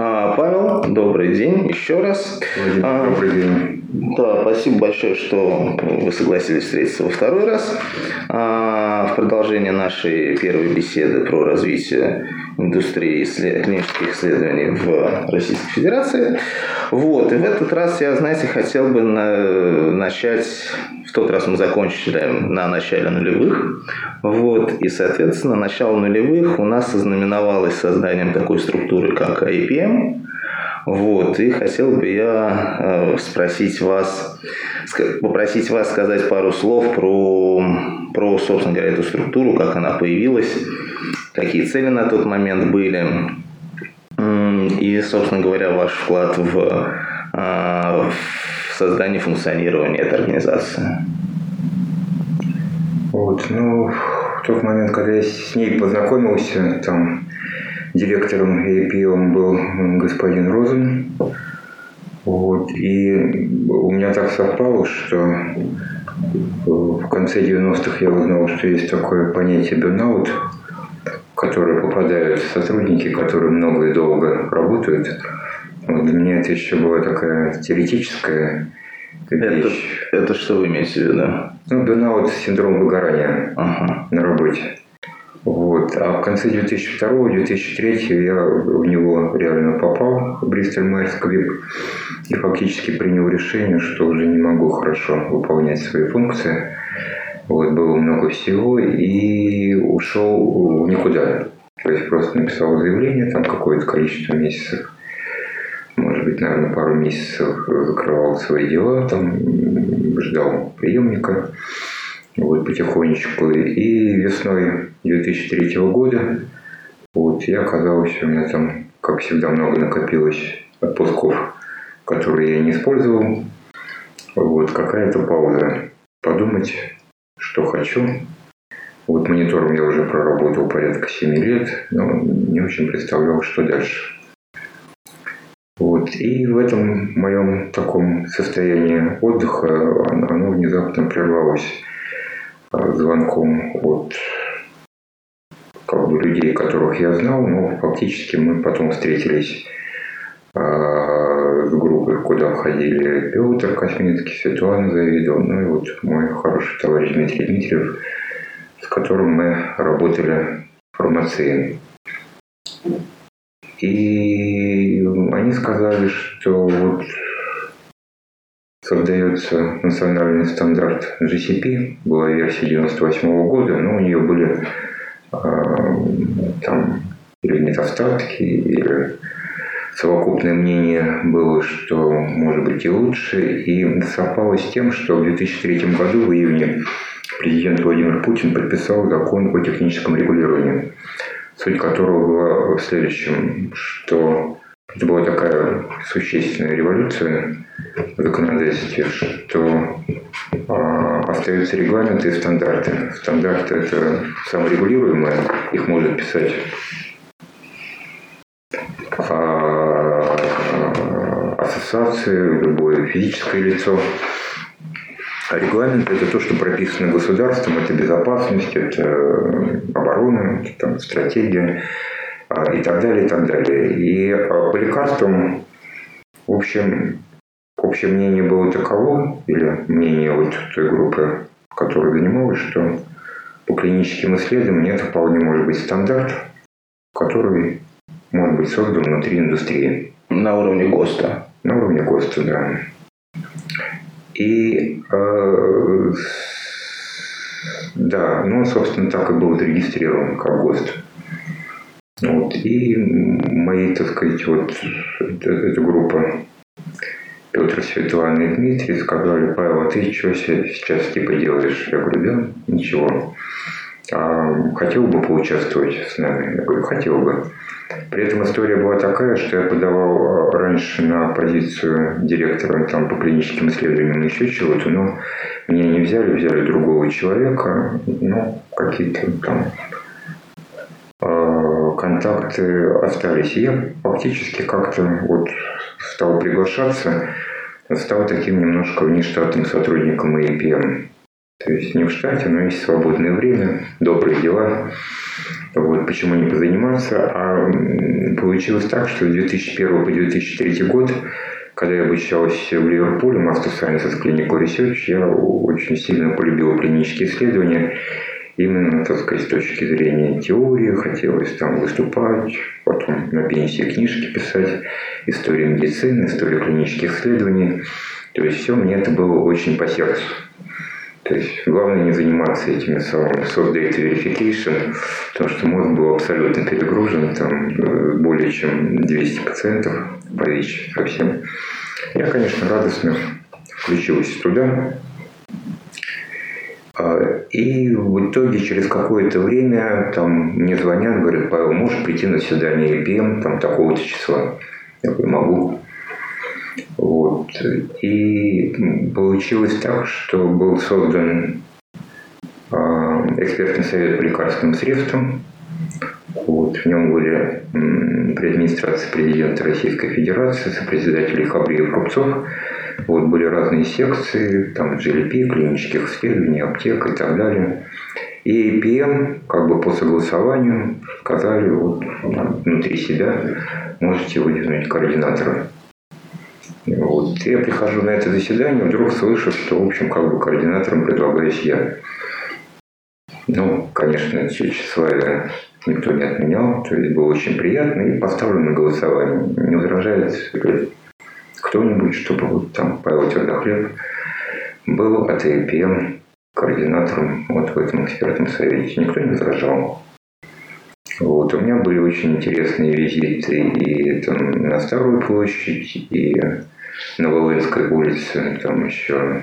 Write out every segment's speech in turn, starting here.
А, Павел, добрый день еще раз. Владимир, А, добрый день. Да, спасибо большое, что вы согласились встретиться во второй раз. А, В продолжение нашей первой беседы про развитие индустрии исслед- клинических исследований в Российской Федерации. Вот. И в этот раз я, знаете, хотел бы на- начать... В тот раз мы закончили на начале нулевых. Вот. И, соответственно, начало нулевых у нас ознаменовалось созданием такой структуры, как IPM. Вот, и хотел бы я э, спросить вас, попросить вас сказать пару слов про, про, собственно говоря, эту структуру, как она появилась, какие цели на тот момент были, и, собственно говоря, ваш вклад в, э, в создание функционирования этой организации. Вот, ну, в тот момент, когда я с ней познакомился, там директором APM был господин Розен. Вот, и у меня так совпало, что э, в конце 90-х я узнал, что есть такое понятие burnout, в которое попадают сотрудники, которые много и долго работают. Вот для меня это еще была такая теоретическая Это, вещь. это что вы имеете в виду? Ну, burnout – синдром выгорания Ага. на работе. Вот. А в конце 2002-2003 я в него реально попал, в Бристоль Майерс Квип, и фактически принял решение, что уже не могу хорошо выполнять свои функции. Вот, было много всего, и ушел никуда. То есть просто написал заявление, там какое-то количество месяцев, может быть, наверное, пару месяцев закрывал свои дела, там ждал приемника вот потихонечку. И весной 2003 года вот, я оказался, у меня там, как всегда, много накопилось отпусков, которые я не использовал. Вот, какая-то пауза. Подумать, что хочу. Вот монитором я уже проработал порядка 7 лет, но не очень представлял, что дальше. Вот. И в этом моем таком состоянии отдыха оно, внезапно прервалось звонком от как бы, людей, которых я знал, но фактически мы потом встретились а, с группой, куда входили Петр Косминский, Светлана Завидова, ну и вот мой хороший товарищ Дмитрий Дмитриев, с которым мы работали в фармации. И они сказали, что вот создается национальный стандарт GCP, была версия 98 года, но у нее были э, там или недостатки, или совокупное мнение было, что может быть и лучше, и совпало с тем, что в 2003 году, в июне, президент Владимир Путин подписал закон о техническом регулировании, суть которого была в следующем, что это была такая существенная революция в законодательстве, что э, остаются регламенты и стандарты. Стандарты – это саморегулируемые, их может писать а, ассоциации, любое физическое лицо. А регламент – это то, что прописано государством, это безопасность, это оборона, это там, стратегия а, и так далее, и так далее. И а, по лекарствам, в общем, общее мнение было таково, или мнение вот той группы, которая занималась, что по клиническим исследованиям это вполне может быть стандарт, который может быть создан внутри индустрии. На уровне ГОСТа. На уровне ГОСТа, да. И э, да, ну, собственно, так и был зарегистрирован как ГОСТ. Вот. И мои, так сказать, вот эта, эта группа Петр, Светлана и Дмитрий сказали, Павел, а ты что сейчас типа делаешь? Я говорю, да, ничего. А хотел бы поучаствовать с нами? Я говорю, хотел бы. При этом история была такая, что я подавал раньше на позицию директора там, по клиническим исследованиям еще чего-то, но меня не взяли, взяли другого человека, ну, какие-то там контакты остались. И я фактически как-то вот стал приглашаться, стал таким немножко внештатным сотрудником EPM. То есть не в штате, но есть свободное время, добрые дела. Вот, почему не позаниматься? А получилось так, что с 2001 по 2003 год, когда я обучался в Ливерпуле, Master Sciences Clinical Research, я очень сильно полюбил клинические исследования. Именно, так сказать, с точки зрения теории, хотелось там выступать, потом на пенсии книжки писать, история медицины, история клинических исследований. То есть все мне это было очень по сердцу. То есть главное не заниматься этими самыми data verification, потому что мозг был абсолютно перегружен, там э, более чем 200 пациентов по ВИЧ совсем. Я, конечно, радостно включился туда. И в итоге через какое-то время там мне звонят, говорят, Павел, можешь прийти на свидание EPM там такого-то числа? Я говорю, могу. Вот. И получилось так, что был создан а, экспертный совет по лекарственным средствам. Вот. В нем были при администрации президента Российской Федерации, сопредседатели Хабриев Рубцов. Вот были разные секции, там GLP, клинических исследований, аптек и так далее. И ПМ, как бы по согласованию, сказали, вот внутри себя можете выдвинуть координатора. Вот. Я прихожу на это заседание, вдруг слышу, что, в общем, как бы координатором предлагаюсь я. Ну, конечно, тщеславие никто не отменял, то есть было очень приятно и поставлено голосование. Не возражает кто-нибудь, чтобы вот там Павел Твердохлеб был от ЭПМ координатором вот в этом экспертном совете. Никто не возражал. Вот. У меня были очень интересные визиты и там, на Старую площадь, и на Волынской улице, там еще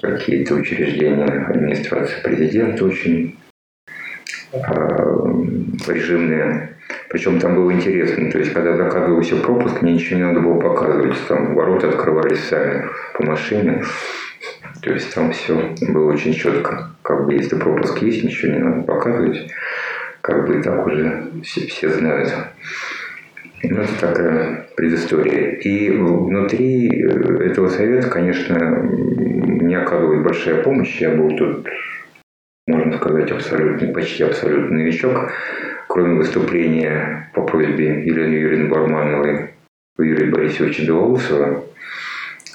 какие-то учреждения администрации президента очень режимные. Причем там было интересно, то есть когда заказывался пропуск, мне ничего не надо было показывать, там ворота открывались сами по машине. То есть там все было очень четко. Как бы если пропуск есть, ничего не надо показывать. Как бы и так уже все, все знают. Ну, это такая предыстория. И внутри э, этого совета, конечно, мне оказывает большая помощь. Я был тут, можно сказать, абсолютно, почти абсолютно новичок. Кроме выступления по просьбе Елены Юрьевны Бармановой у Юрия Борисовича Белоусова,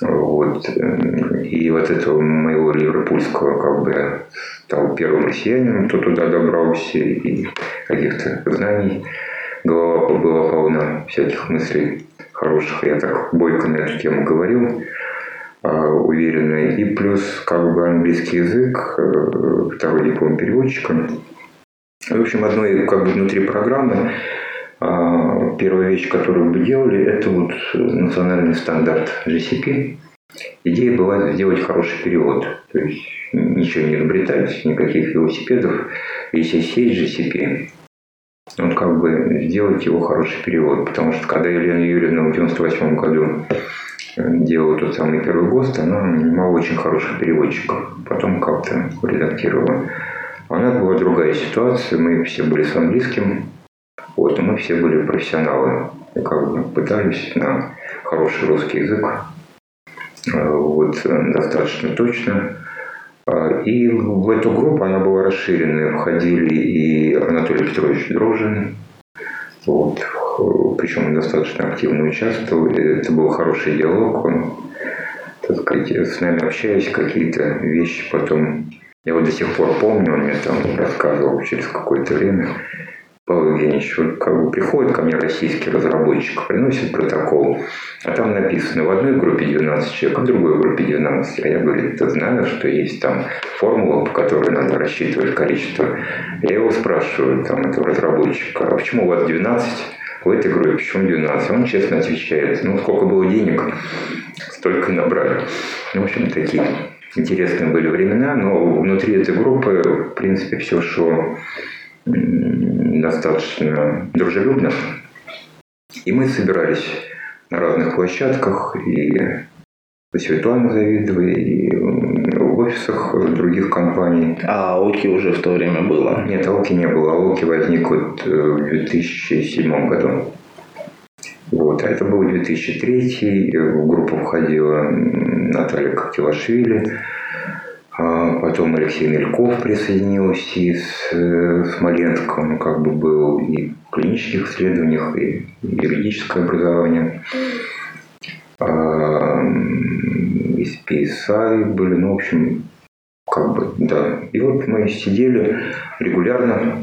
вот. И вот этого моего ливерпульского как бы стал первым россиянином, кто туда добрался, и каких-то знаний голова была полна всяких мыслей хороших. Я так бойко на эту тему говорил, уверенно. И плюс как бы английский язык, э, второй диплом переводчика. В общем, одной как бы внутри программы а, первая вещь, которую мы делали, это вот национальный стандарт GCP. Идея была сделать хороший перевод. То есть ничего не изобретать, никаких велосипедов. Если есть GCP, вот как бы сделать его хороший перевод. Потому что когда Елена Юрьевна в 98 году э, делала тот самый первый ГОСТ, она нанимала очень хороших переводчиков. Потом как-то редактировала. У нас была другая ситуация. Мы все были с английским. Вот, мы все были профессионалы. И как бы пытались на хороший русский язык. Э, вот, достаточно точно. А, и в эту группу она была расширенная. Входили и Анатолий Петрович Дрожжин, вот, причем он достаточно активно участвовал. Это был хороший диалог. Он, так сказать, с нами общаясь, какие-то вещи потом... Я вот до сих пор помню, он мне там рассказывал через какое-то время. Павел Евгеньевич, вот как бы приходит ко мне российский разработчик, приносит протокол, а там написано в одной группе 12 человек, а в другой группе 12. А я говорю, ты знаешь, что есть там формула, по которой надо рассчитывать количество. Я его спрашиваю, там, этого разработчика, а почему у вас 12 в этой группе, почему 12? Он честно отвечает, ну, сколько было денег, столько набрали. Ну, в общем, такие интересные были времена, но внутри этой группы, в принципе, все шло достаточно дружелюбно. И мы собирались на разных площадках, и у Светланы Завидовой, и в офисах других компаний. А Ауки уже в то время было? Нет, Ауки не было. Ауки возник вот э, в 2007 году. Вот. А это был 2003 в группу входила Наталья Коктевашвили, А потом Алексей Мельков присоединился из э, Смоленска. Он как бы был и в клинических исследованиях, и юридическое образование. А, из PSI были, ну, в общем, как бы, да. И вот мы сидели регулярно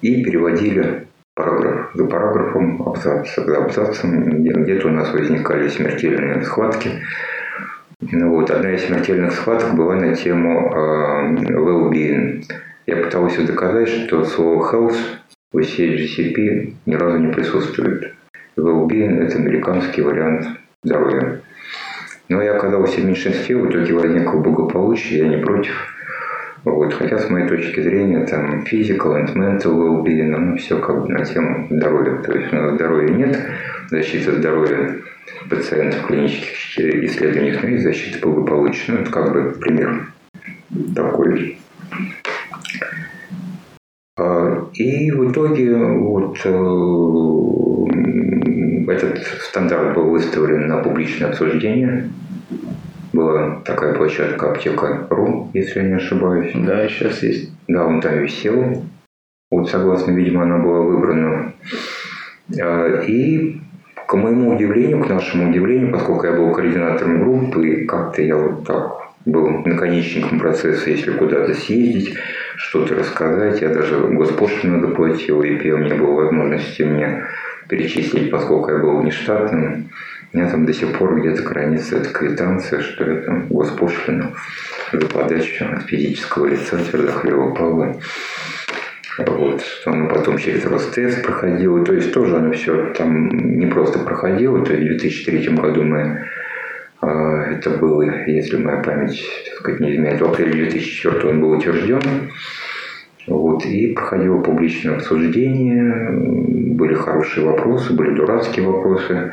и переводили параграф за параграфом, абзац за абзацем. Где-то у нас возникали смертельные схватки. Ну вот, одна из смертельных схваток была на тему э, well-being. Я пытался доказать, что слово health в оси GCP ни разу не присутствует. Well-being – это американский вариант здоровья. Но я оказался в меньшинстве, в итоге возникло благополучие, я не против. Вот. Хотя, с моей точки зрения, там physical and mental well-being, оно все как бы на тему здоровья. То есть ну, здоровья нет, защита здоровья пациентов в клинических исследованиях, но и защита благополучия. Ну, это как бы пример такой. А, и в итоге вот э, этот стандарт был выставлен на публичное обсуждение. Была такая площадка аптека.ру, если я не ошибаюсь. Да, сейчас есть. Да, он там висел. Вот, согласно, видимо, она была выбрана. А, и к моему удивлению, к нашему удивлению, поскольку я был координатором группы, и как-то я вот так был наконечником процесса, если куда-то съездить, что-то рассказать. Я даже госпошлину доплатил, и ПМ не было возможности мне перечислить, поскольку я был нештатным. У меня там до сих пор где-то хранится эта квитанция, что это госпошлина за подачу от физического лица Твердохлева Павла. Вот, что оно потом через Ростест проходило. То есть тоже оно все там не просто проходило. То есть в 2003 году мы это было, если моя память так сказать, не изменяет, в апреле 2004 он был утвержден. Вот, и проходило публичное обсуждение, были хорошие вопросы, были дурацкие вопросы.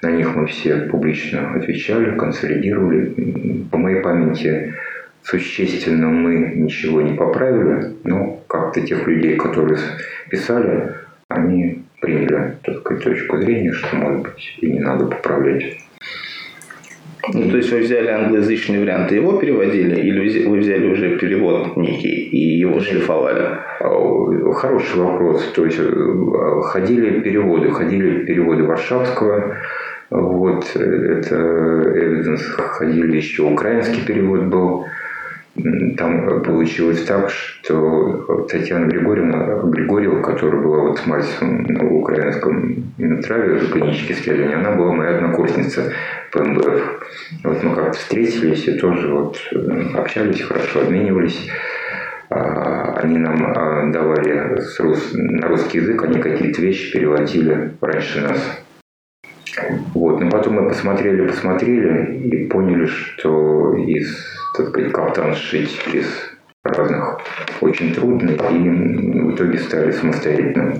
На них мы все публично отвечали, консолидировали. По моей памяти, существенно мы ничего не поправили, но как-то тех людей, которые писали, они приняли так сказать, точку зрения, что, может быть, и не надо поправлять. Ну, то есть вы взяли англоязычный вариант и его переводили, или вы взяли уже перевод некий и его шлифовали? А, хороший вопрос. То есть э, ходили переводы, ходили переводы Варшавского, вот, э, это Evidence, ходили еще украинский перевод был. Там получилось так, что Татьяна Григорьевна, Григорьева, которая была вот мальцем на украинском Минтраве в клинических исследованиях, она была моя однокурсница по МБФ. Вот мы как-то встретились и тоже вот э, общались хорошо, обменивались. А, они нам а, давали на русский язык, они какие-то вещи переводили раньше нас. Вот. Но потом мы посмотрели, посмотрели и поняли, что из, так сказать, каптан сшить из разных очень трудно, и в итоге стали самостоятельно.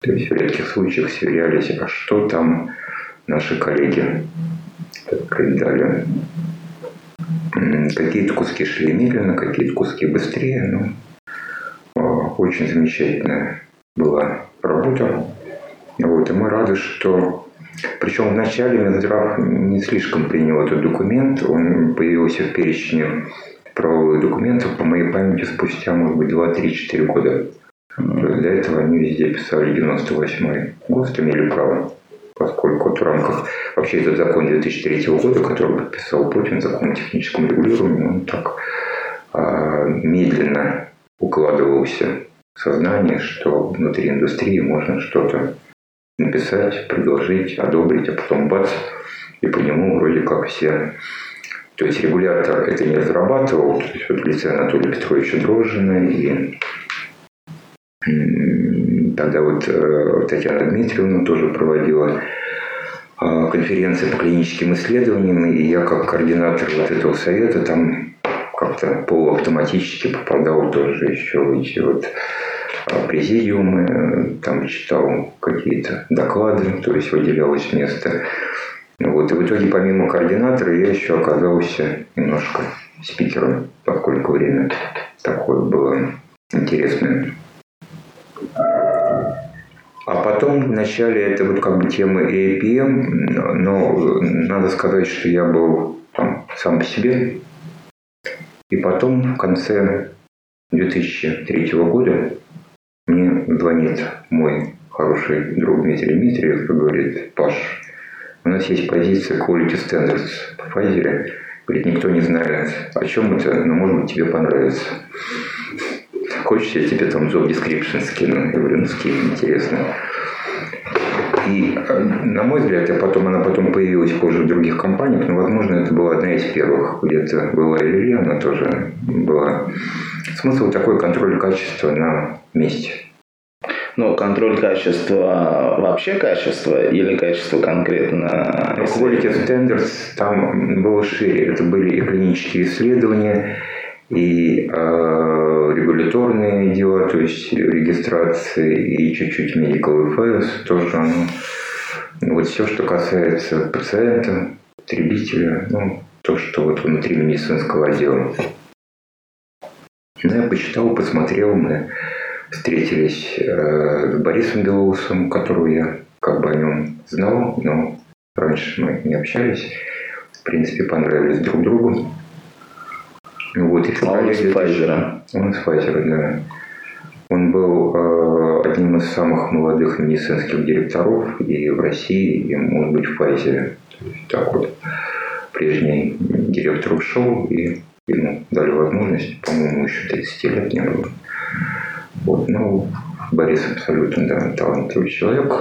То есть в редких случаях сверялись, а что там наши коллеги так сказать, дали. Какие-то куски шли медленно, какие-то куски быстрее. Ну, а, очень замечательная была работа. Вот, и мы рады, что причем вначале Минздрав не слишком принял этот документ. Он появился в перечне правовых документов, по моей памяти, спустя, может быть, 2-3-4 года. До этого они везде писали 98 год, имели право. Поскольку вот в рамках вообще этот закон 2003 года, который подписал Путин, закон о техническом регулировании, он так а, медленно укладывался в сознание, что внутри индустрии можно что-то написать, предложить, одобрить, а потом бац, и по нему вроде как все. То есть регулятор это не разрабатывал, то есть вот лице Анатолия Петровича Дрожжина и тогда вот э, Татьяна Дмитриевна тоже проводила а, конференции по клиническим исследованиям, и я как координатор вот этого совета там как-то полуавтоматически попадал тоже еще в эти вот президиумы, там читал какие-то доклады, то есть выделялось место. Вот. И в итоге, помимо координатора, я еще оказался немножко спикером, поскольку время такое было интересное. А потом в начале это вот как бы тема APM, но надо сказать, что я был там сам по себе И потом в конце 2003 года звонит мой хороший друг Дмитрий Дмитриев и говорит, Паш, у нас есть позиция Quality Standards по Pfizer. Говорит, никто не знает, о чем это, но может быть тебе понравится. Хочешь, я тебе там job description скину? Я говорю, ну скинь, интересно. И, на мой взгляд, а потом, она потом появилась позже в других компаниях, но, возможно, это была одна из первых. Где-то была или она тоже была. Смысл такой контроль качества на месте. Ну, контроль качества вообще качество или качество конкретно? Quality Standards там было шире. Это были и клинические исследования, и э, регуляторные дела, то есть регистрации, и чуть-чуть medical affairs тоже. Ну, вот все, что касается пациента, потребителя, ну, то, что вот внутри медицинского отдела. Да, я почитал, посмотрел, мы встретились э, с Борисом Белоусом, которого я как бы о нем знал, но раньше мы не общались. В принципе, понравились друг другу. Вот, и а он из Pfizer. Он из Pfizer, да. Он был э, одним из самых молодых медицинских директоров и в России, и, может быть, в Pfizer. Так вот, прежний директор ушел, и ему дали возможность, по-моему, еще 30 лет не было. Вот, ну, Борис абсолютно да, талантливый человек.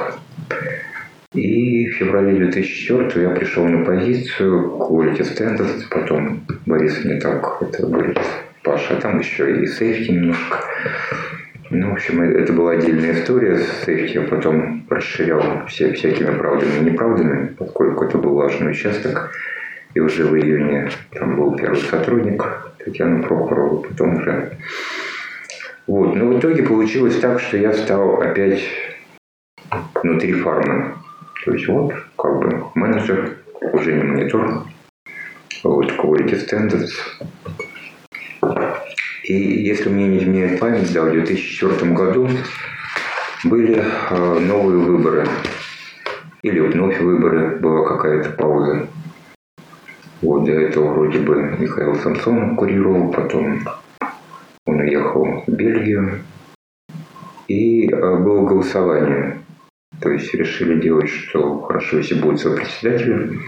И в феврале 2004 я пришел на позицию Quality Standards, потом Борис мне так это говорит, Паша, а там еще и сейфти немножко. Ну, в общем, это была отдельная история с сейфти. Я потом расширял все, всякими правдами и неправдами, поскольку это был важный участок. И уже в июне там был первый сотрудник Татьяна Прохорова, потом уже... Вот. Но в итоге получилось так, что я стал опять внутри фармы. То есть вот, как бы, менеджер, уже не монитор, вот, quality standards. И если мне не изменяет память, да, в 2004 году были э, новые выборы. Или вновь выборы, была какая-то пауза. Вот до этого вроде бы Михаил Самсонов курировал, потом он уехал в Бельгию. И э, было голосование то есть решили делать, что хорошо, если будет сопредседателем.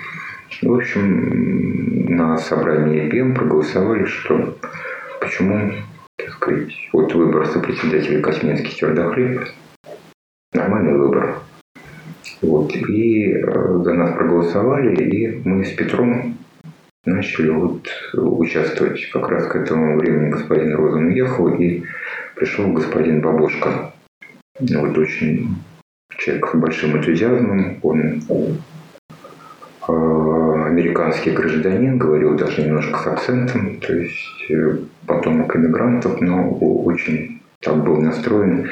В общем, на собрании ЕПМ проголосовали, что почему, так сказать, вот выбор сопредседателя Косминский Твердохлеб нормальный выбор. Вот. И э, за нас проголосовали, и мы с Петром начали вот участвовать. Как раз к этому времени господин Розен уехал, и пришел господин Бабушка. Вот очень человек с большим энтузиазмом, он э, американский гражданин, говорил даже немножко с акцентом, то есть э, потомок иммигрантов, но очень так был настроен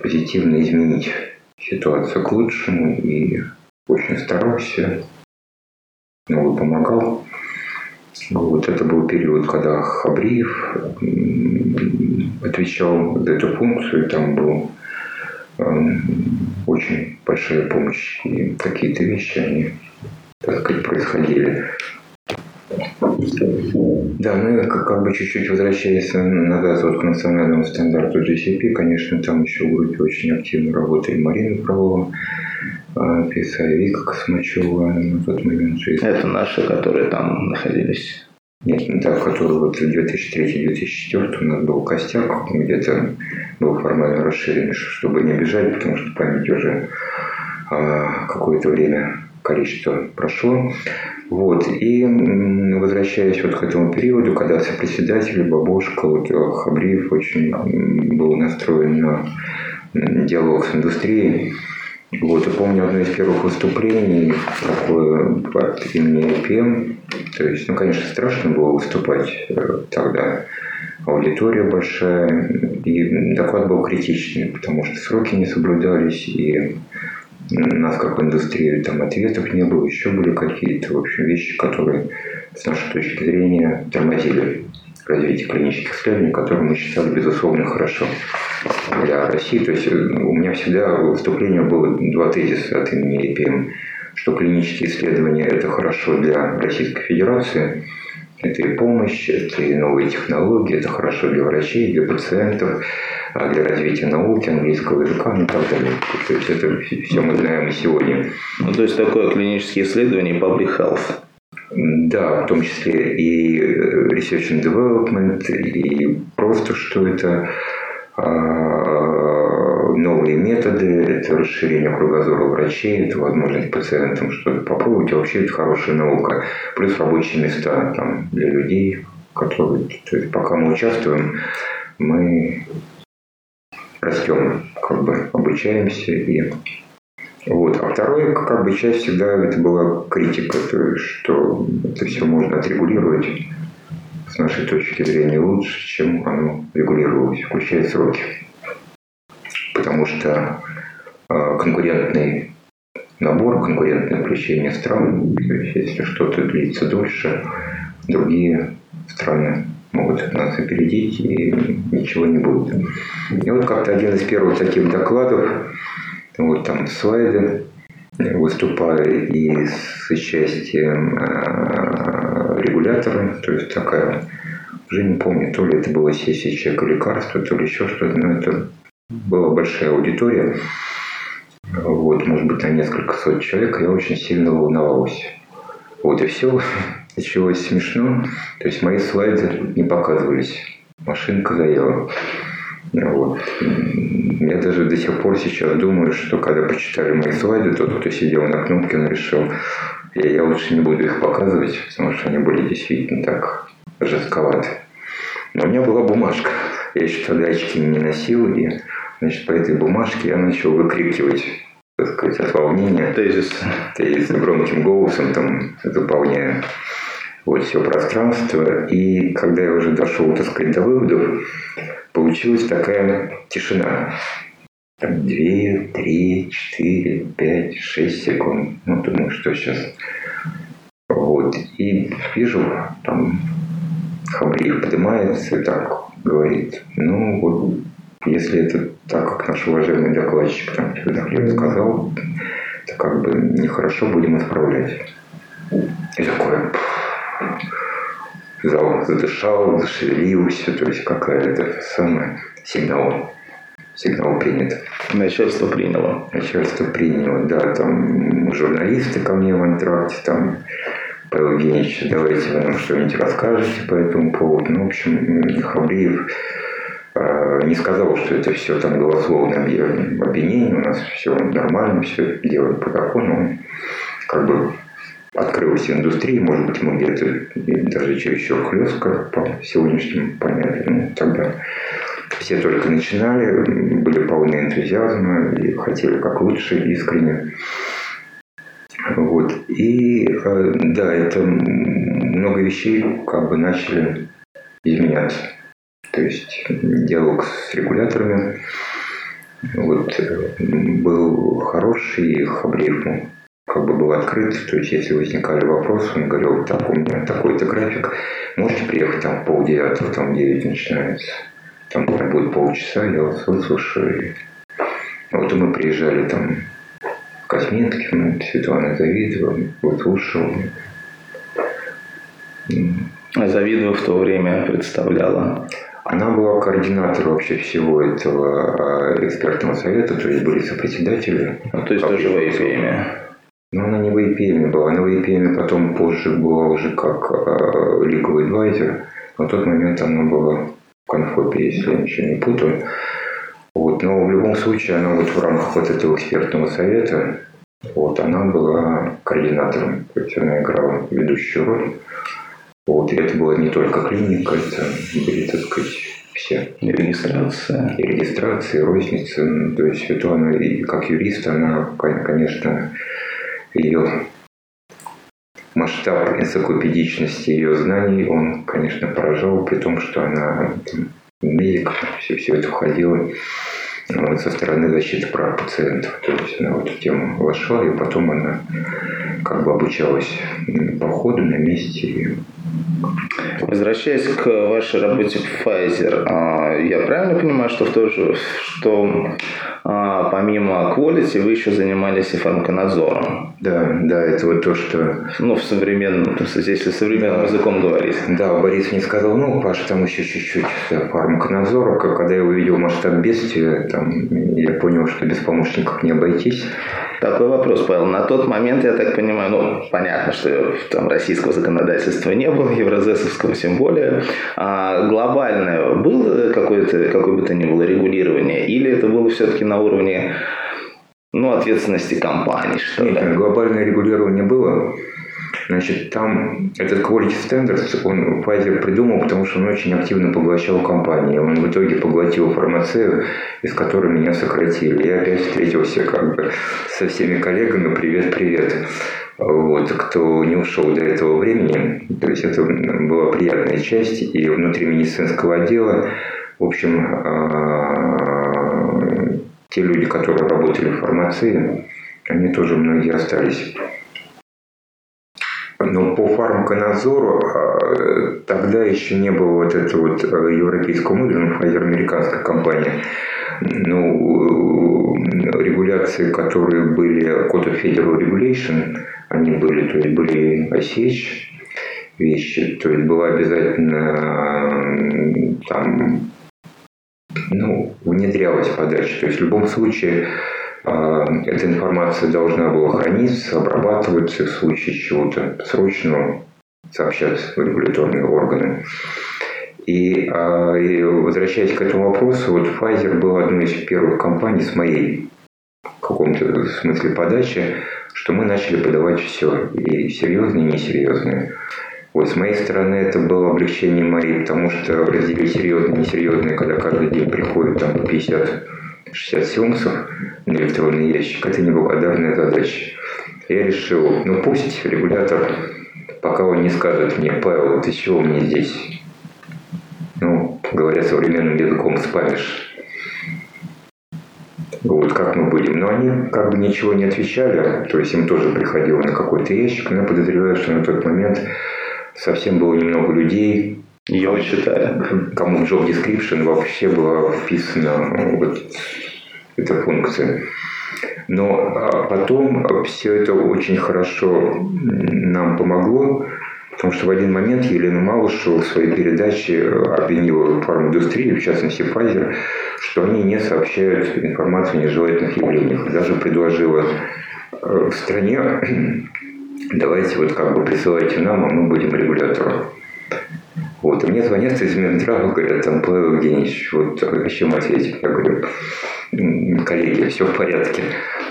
позитивно изменить ситуацию к лучшему и очень старался, много помогал. Вот это был период, когда Хабриев отвечал за эту функцию, там был очень большая помощь. И какие-то вещи, они, так сказать, происходили. Да, ну и как, как бы чуть-чуть возвращаясь назад вот к национальному стандарту GCP, конечно, там еще в группе очень активно работали Марина Фролова, Писа Вика Космачева на тот момент. Это наши, которые там находились. Нет, не так, который вот 2003-2004 у нас был костяк, где-то был формально расширен, чтобы не бежать, потому что память уже а, какое-то время количество прошло. Вот. И возвращаясь вот к этому периоду, когда сопредседатель Бабушка, вот Хабриев очень был настроен на диалог с индустрией, вот, я помню одно из первых выступлений такое от имени IPM. То есть, ну, конечно, страшно было выступать э, тогда. Аудитория большая. И доклад был критичный, потому что сроки не соблюдались, и нас как индустрию там ответов не было, еще были какие-то, в общем, вещи, которые с нашей точки зрения тормозили развитие клинических исследований, которые мы считали, безусловно, хорошо для России. То есть э, у меня всегда выступление было два тезиса от имени ЕПМ, что клинические исследования – это хорошо для Российской Федерации, Это и помощь, это и новые технологии, это хорошо для врачей, для пациентов, а для развития науки, английского языка ну, и так далее. То есть это все мы знаем и сегодня. Ну, то есть такое клинические исследования public health. Да, в том числе и э, research and development, и просто что это новые методы, это расширение кругозора врачей, это возможность пациентам что-то попробовать. И вообще это хорошая наука. Плюс рабочие места там, для людей, которые... То есть пока мы участвуем, мы растем, как бы обучаемся и вот. А второе, как бы часть всегда это была критика, то есть, что это все можно отрегулировать с нашей точки зрения лучше, чем оно регулировалось, включая сроки. Потому что э, конкурентный набор, конкурентное включение стран, то есть если что-то длится дольше, другие страны могут нас опередить, и ничего не будет. И вот как-то один из первых таких докладов, вот там слайды, выступая и с участием регулятора, то есть такая, уже не помню, то ли это была сессия человека лекарства, то ли еще что-то, но это была большая аудитория, вот, может быть, на несколько сот человек, я очень сильно волновался. Вот и все. Началось смешно. То есть мои слайды не показывались. Машинка заела. Вот. Я даже до сих пор сейчас думаю, что когда почитали мои слайды, тот, кто сидел на кнопке, он решил, я, я лучше не буду их показывать, потому что они были действительно так жестковаты. Но у меня была бумажка. Я еще тогда очки не носил, и значит, по этой бумажке я начал выкрикивать так сказать, от волнения. Тезис. Тезис громким голосом, там, заполняя вот все пространство. И когда я уже дошел, так сказать, до выводов, получилась такая тишина. Там две, три, четыре, пять, шесть секунд. Ну, думаю, что сейчас. Вот. И вижу, там Хабриев поднимается и так говорит. Ну, вот если это так, как наш уважаемый докладчик там Федорлев сказал, то как бы нехорошо будем исправлять. И такое зал задышал, зашевелился, то есть какая-то самая сигнал. Сигнал принят. Начальство приняло. Начальство приняло, да. Там журналисты ко мне в антракте, там Павел Евгеньевич, давайте вы нам что-нибудь расскажете по этому поводу. Ну, в общем, Хабриев э, не сказал, что это все там голословное обвинение, у нас все нормально, все делаем по закону. Он как бы открылась индустрия, может быть, мы где-то даже чересчур хлестко по сегодняшнему понятию. Ну, тогда все только начинали, были полны энтузиазма и хотели как лучше, искренне. Вот. И э, да, это много вещей как бы начали изменяться. То есть диалог с регуляторами вот, был хороший, и Хабриев как бы был открыт. То есть если возникали вопросы, он говорил, так, у меня такой-то график, можете приехать там в полдевятого, там девять начинается. Там будет полчаса, я вас выслушаю. Вот и мы приезжали там косметики, ну, Светлана Завидова, выслушивал. А Завидова в то время представляла? Она была координатором вообще всего этого а, экспертного совета, то есть были сопредседатели. Ну, то есть тоже в IPM. Ну, она не в IPM была, она в IPM потом позже была уже как э, legal advisor. На тот момент она была в конфопе, если я ничего не путаю. Вот, но в любом случае она вот в рамках вот этого экспертного совета, вот, она была координатором, то есть она играла ведущую роль. Вот, и это была не только клиника, это были, так сказать, все. И регистрация. И регистрация, и розница. То есть Светлана, и как юрист, она, конечно, ее масштаб энциклопедичности ее знаний, он, конечно, поражал, при том, что она медик, все, все это входило вот, со стороны защиты прав пациентов. То есть она в эту тему вошла, и потом она как бы обучалась по ходу на месте. Возвращаясь к вашей работе в Pfizer, а, я правильно понимаю, что в то же, что помимо quality вы еще занимались и фармаконадзором. Да, да, это вот то, что... Ну, в современном, то есть, если современным да. языком говорить. Да, Борис мне сказал, ну, Паша, там еще чуть-чуть фармаконадзора. Когда я увидел масштаб бедствия, там, я понял, что без помощников не обойтись. Такой вопрос, Павел. На тот момент, я так понимаю, ну, понятно, что там российского законодательства не было, евразесовского тем более. А глобальное было какое-то, какое бы то ни было регулирование? Или это было все-таки на уровне ну, ответственности компании, что ли? глобальное регулирование было. Значит, там этот quality standards он Pfizer придумал, потому что он очень активно поглощал компании. Он в итоге поглотил фармацию, из которой меня сократили. Я опять встретился как бы со всеми коллегами. Привет, привет. Вот, кто не ушел до этого времени. То есть это была приятная часть. И внутри медицинского отдела, в общем, а, те люди, которые работали в фармации, они тоже многие остались. Но по фармаконадзору а, тогда еще не было вот этого вот э, европейского модуля, ну, Pfizer американская компания. Ну, регуляции, которые были Code of Federal Regulation, они были, то есть были осечь вещи, то есть была обязательно там ну, внедрялась подача. То есть в любом случае а, эта информация должна была храниться, обрабатываться в случае чего-то срочного, сообщаться в регуляторные органы. И, а, и возвращаясь к этому вопросу, вот Pfizer был одной из первых компаний с моей в каком-то смысле подачи, что мы начали подавать все, и серьезные, и несерьезные. Вот с моей стороны это было облегчение моей, потому что разделить серьезные и несерьезные, когда каждый день приходит там по 50 60 сеансов на электронный ящик, это неблагодарная задача. Я решил, ну пусть регулятор, пока он не скажет мне, Павел, ты чего мне здесь, ну, говоря современным языком, спамишь. Вот как мы будем. Но они как бы ничего не отвечали, то есть им тоже приходило на какой-то ящик, но я подозреваю, что на тот момент совсем было немного людей, я считаю. Кому в job description вообще была вписана вот эта функция. Но а, потом все это очень хорошо нам помогло, потому что в один момент Елена Малышева в своей передаче обвинила фарминдустрию, в частности Pfizer, что они не сообщают информацию о нежелательных явлениях. Даже предложила э, в стране, давайте вот как бы присылайте нам, а мы будем регулятором. Вот, и мне звонят из Минздрава, говорят, там, Павел Евгеньевич, вот о чем ответить? Я говорю, коллеги, все в порядке.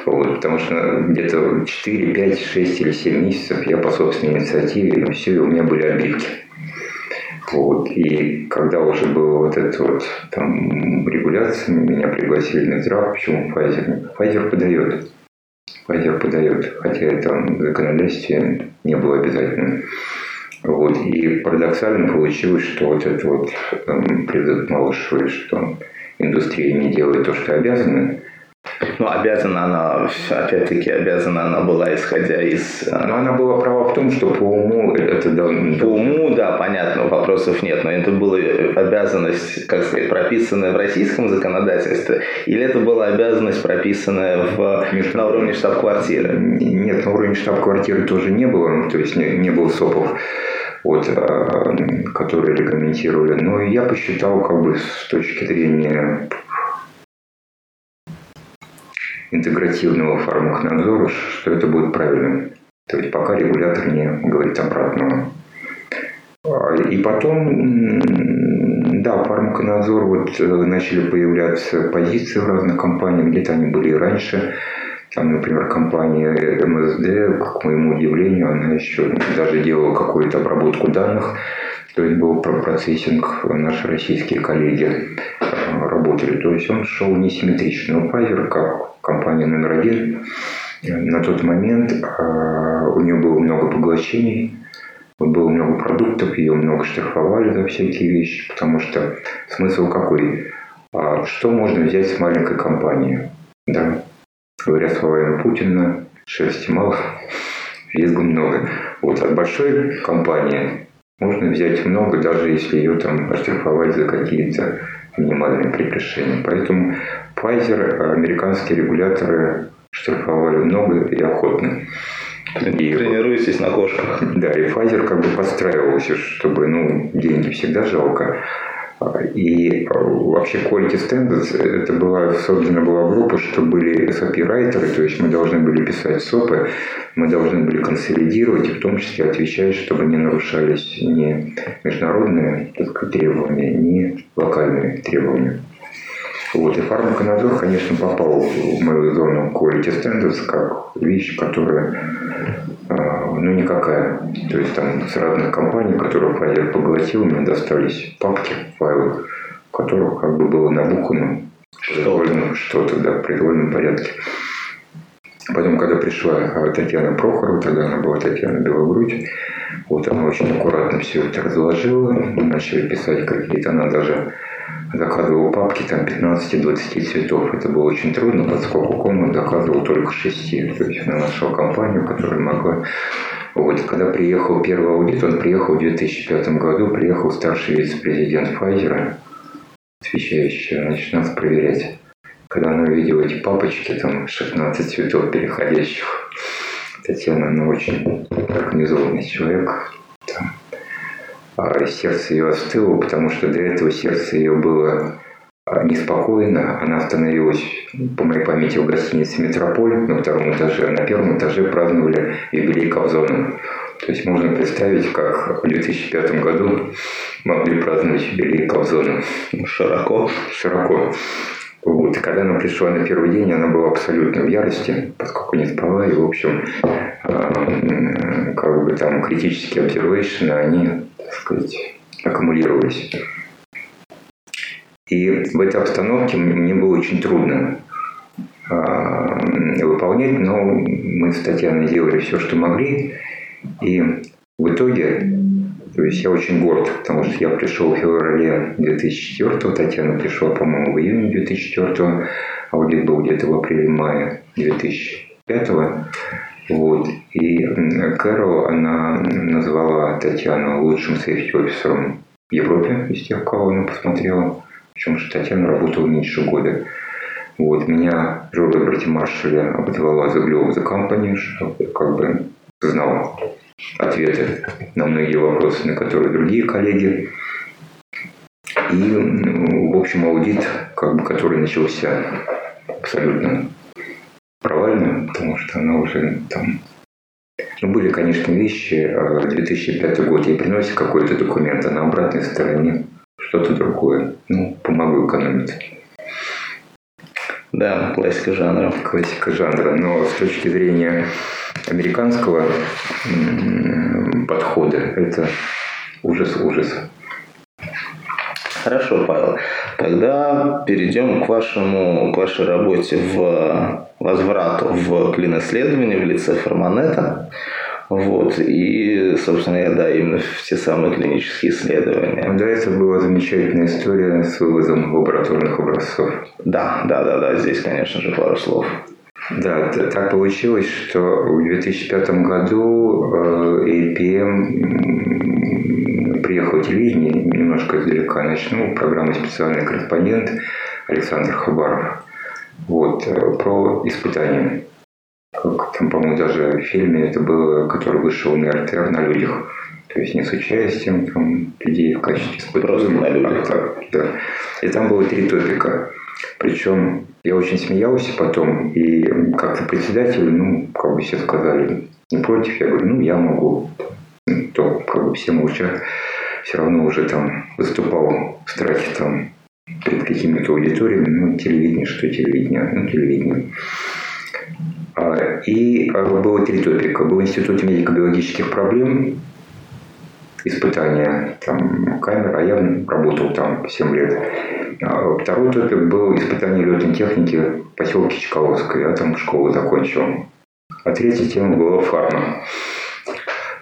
Вот, потому что где-то 4, 5, 6 или 7 месяцев я по собственной инициативе, все, и у меня были обидки. Вот. И когда уже была вот эта вот там регуляция, меня пригласили на Минздрав, почему Pfizer? Pfizer подает. Pfizer подает, хотя это законодательстве не было обязательным. Вот. И парадоксально получилось, что вот это вот эм, призыв Малышевой, что индустрия не делает то, что обязана, ну, обязана она, опять-таки, обязана она была, исходя из... Э, но она была права в том, что по уму это... Да, по уму, да, понятно, вопросов нет, но это была обязанность, как сказать, прописанная в российском законодательстве, или это была обязанность, прописанная в, на уровне штаб-квартиры? Нет, на уровне штаб-квартиры тоже не было, то есть не, не было СОПов вот, э, которые регламентировали. Но я посчитал, как бы с точки зрения интегративного фармаконадзора, что это будет правильным. То есть пока регулятор не говорит обратного. А, и потом, да, фармаконадзор, вот э, начали появляться позиции в разных компаниях, где-то они были и раньше. Там, например, компания МСД, к моему удивлению, она еще даже делала какую-то обработку данных. То есть был процессинг, наши российские коллеги э, работали. То есть он шел несимметрично. Но Pfizer, как компания номер один, на тот момент э, у нее было много поглощений, было много продуктов, ее много штрафовали за всякие вещи, потому что смысл какой? А что можно взять с маленькой компании? Да, говоря словами Путина, шерсти мало, визгу много. Вот от большой компании можно взять много, даже если ее там оштрафовать за какие-то минимальные прегрешения. Поэтому Pfizer, американские регуляторы штрафовали много и охотно. И, Тренируетесь на кошках. Да, и Pfizer как бы подстраивался, чтобы, ну, деньги всегда жалко. И а, вообще Quality Standards это была создана была группа, что были SOP-райтеры, то есть мы должны были писать СОПы, мы должны были консолидировать и в том числе отвечать, чтобы не нарушались ни международные сказать, требования, ни локальные требования. Вот, и фармаконадзор, конечно, попал в мою зону quality standards как вещь, которая а, ну, никакая. То есть там с разных компаний, которые Pfizer поглотил, мне достались папки, файлы, в которых как бы было набухано что-то, что-то да, в произвольном порядке. Потом, когда пришла Татьяна Прохорова, тогда она была Татьяна Белогрудь, вот она очень аккуратно все это разложила, начали писать какие-то, она даже заказывал папки там 15-20 цветов. Это было очень трудно, поскольку комнат заказывал только 6. То есть она нашла компанию, которая могла... Вот, когда приехал первый аудит, он приехал в 2005 году, приехал старший вице-президент Pfizer, отвечающий, значит, нас проверять. Когда она увидела эти папочки, там 16 цветов переходящих, Татьяна, она очень организованный человек, там, а сердце ее остыло, потому что до этого сердце ее было а, неспокойно. Она остановилась, по моей памяти, в гостинице «Метрополь» на втором этаже. На первом этаже праздновали юбилей Кобзона. То есть можно представить, как в 2005 году могли праздновать юбилей Кобзона. Широко. Широко. Вот. И когда она пришла на первый день, она была абсолютно в ярости, поскольку не спала. И, в общем, э, как бы там критические observation, они так сказать, аккумулировались. И в этой обстановке мне было очень трудно а, выполнять, но мы с Татьяной делали все, что могли. И в итоге, то есть я очень горд, потому что я пришел в феврале 2004, Татьяна пришла, по-моему, в июне 2004, аудит был где-то в апреле-мае 2005. Вот. И Кэрол, она назвала Татьяну лучшим сейфти-офисером в Европе из тех, кого она посмотрела. Причем, что Татьяна работала меньше года. Вот. Меня Джо Роберти Маршалля обозвала за Glue the Company, что как бы знал ответы на многие вопросы, на которые другие коллеги. И, ну, в общем, аудит, как бы, который начался абсолютно провальную, потому что она уже там... Ну, были, конечно, вещи, 2005 а, год ей приносит какой-то документ, а на обратной стороне что-то другое. Ну, помогу экономить. Да, классика жанра. Классика жанра. Но с точки зрения американского подхода, это ужас-ужас. Хорошо, Павел. Тогда перейдем к, вашему, к вашей работе в возврату в клин-исследование в лице Форманета. Вот. И, собственно, я, да, именно в те самые клинические исследования. Да, это была замечательная история с вывозом лабораторных образцов. Да, да, да, да, здесь, конечно же, пару слов. Да, так получилось, что в 2005 году э, APM приехал в телевидение, немножко издалека начну, программа «Специальный корреспондент» Александр Хабаров. Вот, э, про испытания. Как там, по-моему, даже в фильме это было, который вышел на РТР на людях. То есть не с участием там, людей в качестве испытаний. Просто на людях. Так, да. И там было три топика. Причем я очень смеялся потом, и как-то председателю, ну, как бы все сказали, не против, я говорю, ну, я могу. То, как бы все молчат, все равно уже там выступал в страхе там перед какими-то аудиториями, ну, телевидение, что телевидение, ну, телевидение. А, и а, было три топика. Был Институт медико-биологических проблем, испытания там, камер, а я работал там 7 лет. А второй топик был испытание летной техники в поселке Чкаловское. Я там школу закончил. А третья тема была фарма.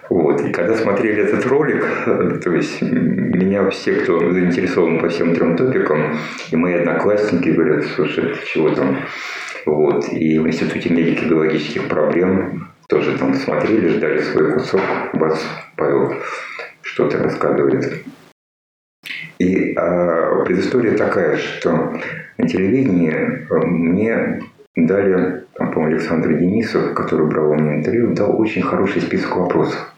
Вот. И когда смотрели этот ролик, то есть меня все, кто заинтересован по всем трем топикам, и мои одноклассники говорят, слушай, ты чего там? Вот. И в Институте медики биологических проблем тоже там смотрели, ждали свой кусок. Бац, Павел что-то рассказывает. И а, предыстория такая, что на телевидении э, мне дали, там, по-моему, Александр Денисов, который брал у меня интервью, дал очень хороший список вопросов.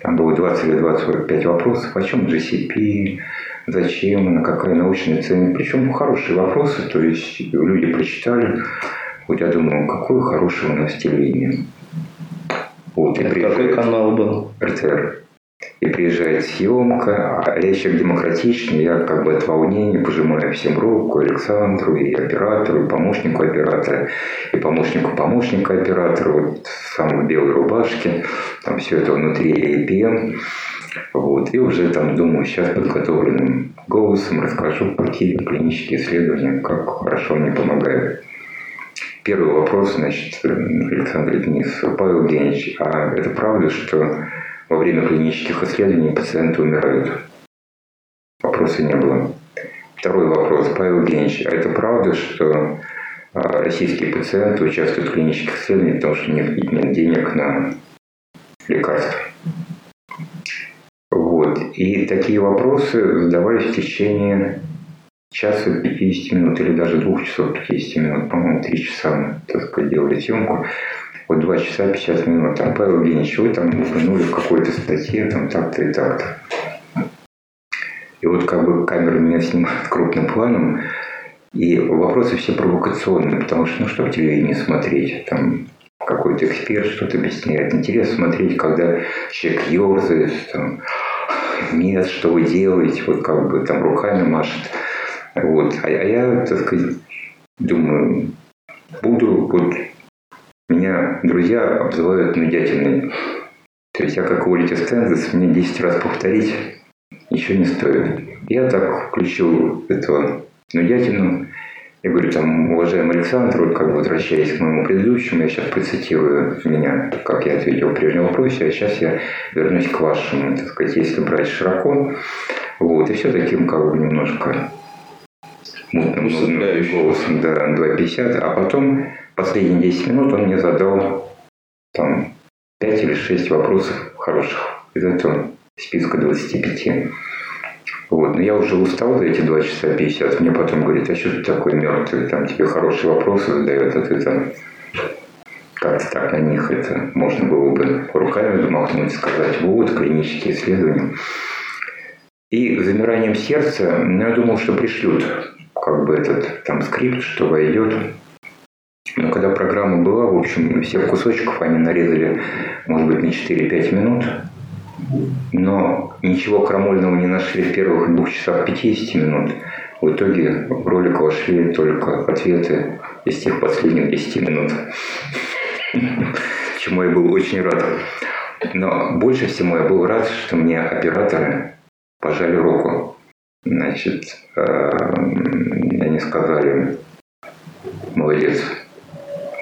Там было 20 или 25 вопросов. О чем GCP, зачем, на какая научная цена. Причем хорошие вопросы, то есть люди прочитали. Вот я думаю, какое хорошее у нас телевидение. Вот, и какой канал был? РТР. И приезжает съемка, а я еще демократичный, я как бы от волнения пожимаю всем руку, Александру, и оператору, и помощнику оператора, и помощнику помощника оператора, вот в белой рубашке, там все это внутри APM. Вот. И уже там думаю, сейчас подготовленным голосом расскажу, какие клинические исследования, как хорошо они помогают. Первый вопрос, значит, Александр Денис, Павел Евгеньевич, а это правда, что во время клинических исследований пациенты умирают? Вопроса не было. Второй вопрос, Павел Евгеньевич, а это правда, что а, российские пациенты участвуют в клинических исследованиях, потому что у них нет денег на лекарства? Вот. И такие вопросы задавались в течение часа 50 минут или даже двух часов 50 минут. По-моему, три часа так сказать, делали съемку. Вот два часа 50 минут. Там Павел Евгеньевич, вы там упомянули в какой-то статье, там так-то и так-то. И вот как бы камера меня снимает крупным планом, и вопросы все провокационные, потому что ну что в телевидении смотреть? Там какой-то эксперт что-то объясняет. Интересно смотреть, когда человек ерзает, там, нет, что вы делаете, вот как бы там руками машет. Вот. А, а я, так сказать, думаю, буду, вот меня друзья обзывают нудятельной. То есть я как Уоллити Стэнзес, мне 10 раз повторить ничего не стоит. Я так включил этого нудятину, я говорю, там, уважаемый Александр, вот как бы возвращаясь к моему предыдущему, я сейчас процитирую меня, как я ответил в прежнем вопросе, а сейчас я вернусь к вашему, так сказать, если брать широко, вот, и все таким как бы немножко мутным голосом, да, 2,50, а потом последние 10 минут он мне задал там 5 или 6 вопросов хороших из этого списка 25. Вот. Но я уже устал за эти 2 часа 50. Мне потом говорит, а что ты такой мертвый? Там тебе хорошие вопросы задают, а ты там как-то так на них это можно было бы руками замахнуть, сказать, вот, клинические исследования. И замиранием сердца, ну, я думал, что пришлют как бы этот там скрипт, что войдет. Но когда программа была, в общем, всех кусочков они нарезали, может быть, на 4-5 минут. Но ничего крамольного не нашли в первых двух часах 50 минут. В итоге в ролик вошли только ответы из тех последних 10 минут. Чему я был очень рад. Но больше всего я был рад, что мне операторы пожали руку. Значит, э, они сказали, молодец,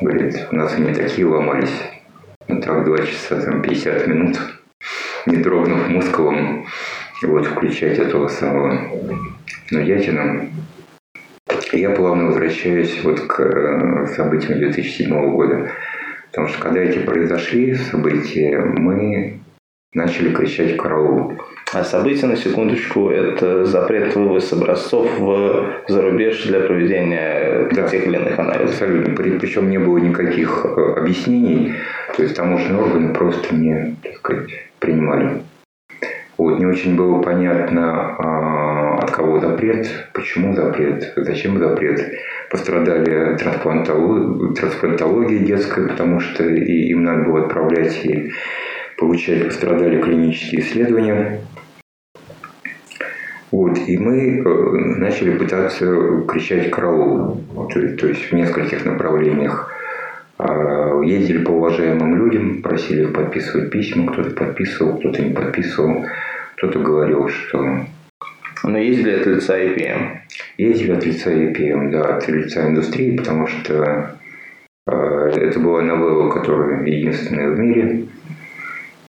говорит, у нас они такие ломались. Ну так, два часа, там, 50 минут не дрогнув мускулом, вот, включать этого самого Нудятина. Я плавно возвращаюсь вот к э, событиям 2007 года. Потому что когда эти произошли события, мы начали кричать «караул». А события, на секундочку, это запрет вывоз образцов в зарубеж для проведения да, тех или иных анализов. Абсолютно. Причем не было никаких э, объяснений. То есть таможенные органы просто не, так сказать, принимали. Вот, не очень было понятно, а, от кого запрет, почему запрет, зачем запрет. Пострадали трансплантология, трансплантология детская, потому что им надо было отправлять и получать, пострадали клинические исследования. Вот, и мы э, начали пытаться кричать караул, то, то есть в нескольких направлениях. А, ездили по уважаемым людям, просили их подписывать письма, кто-то подписывал, кто-то не подписывал, кто-то говорил, что... Но ездили от лица EPM? Ездили от лица EPM, да, от лица индустрии, потому что э, это была новелла, которая единственная в мире.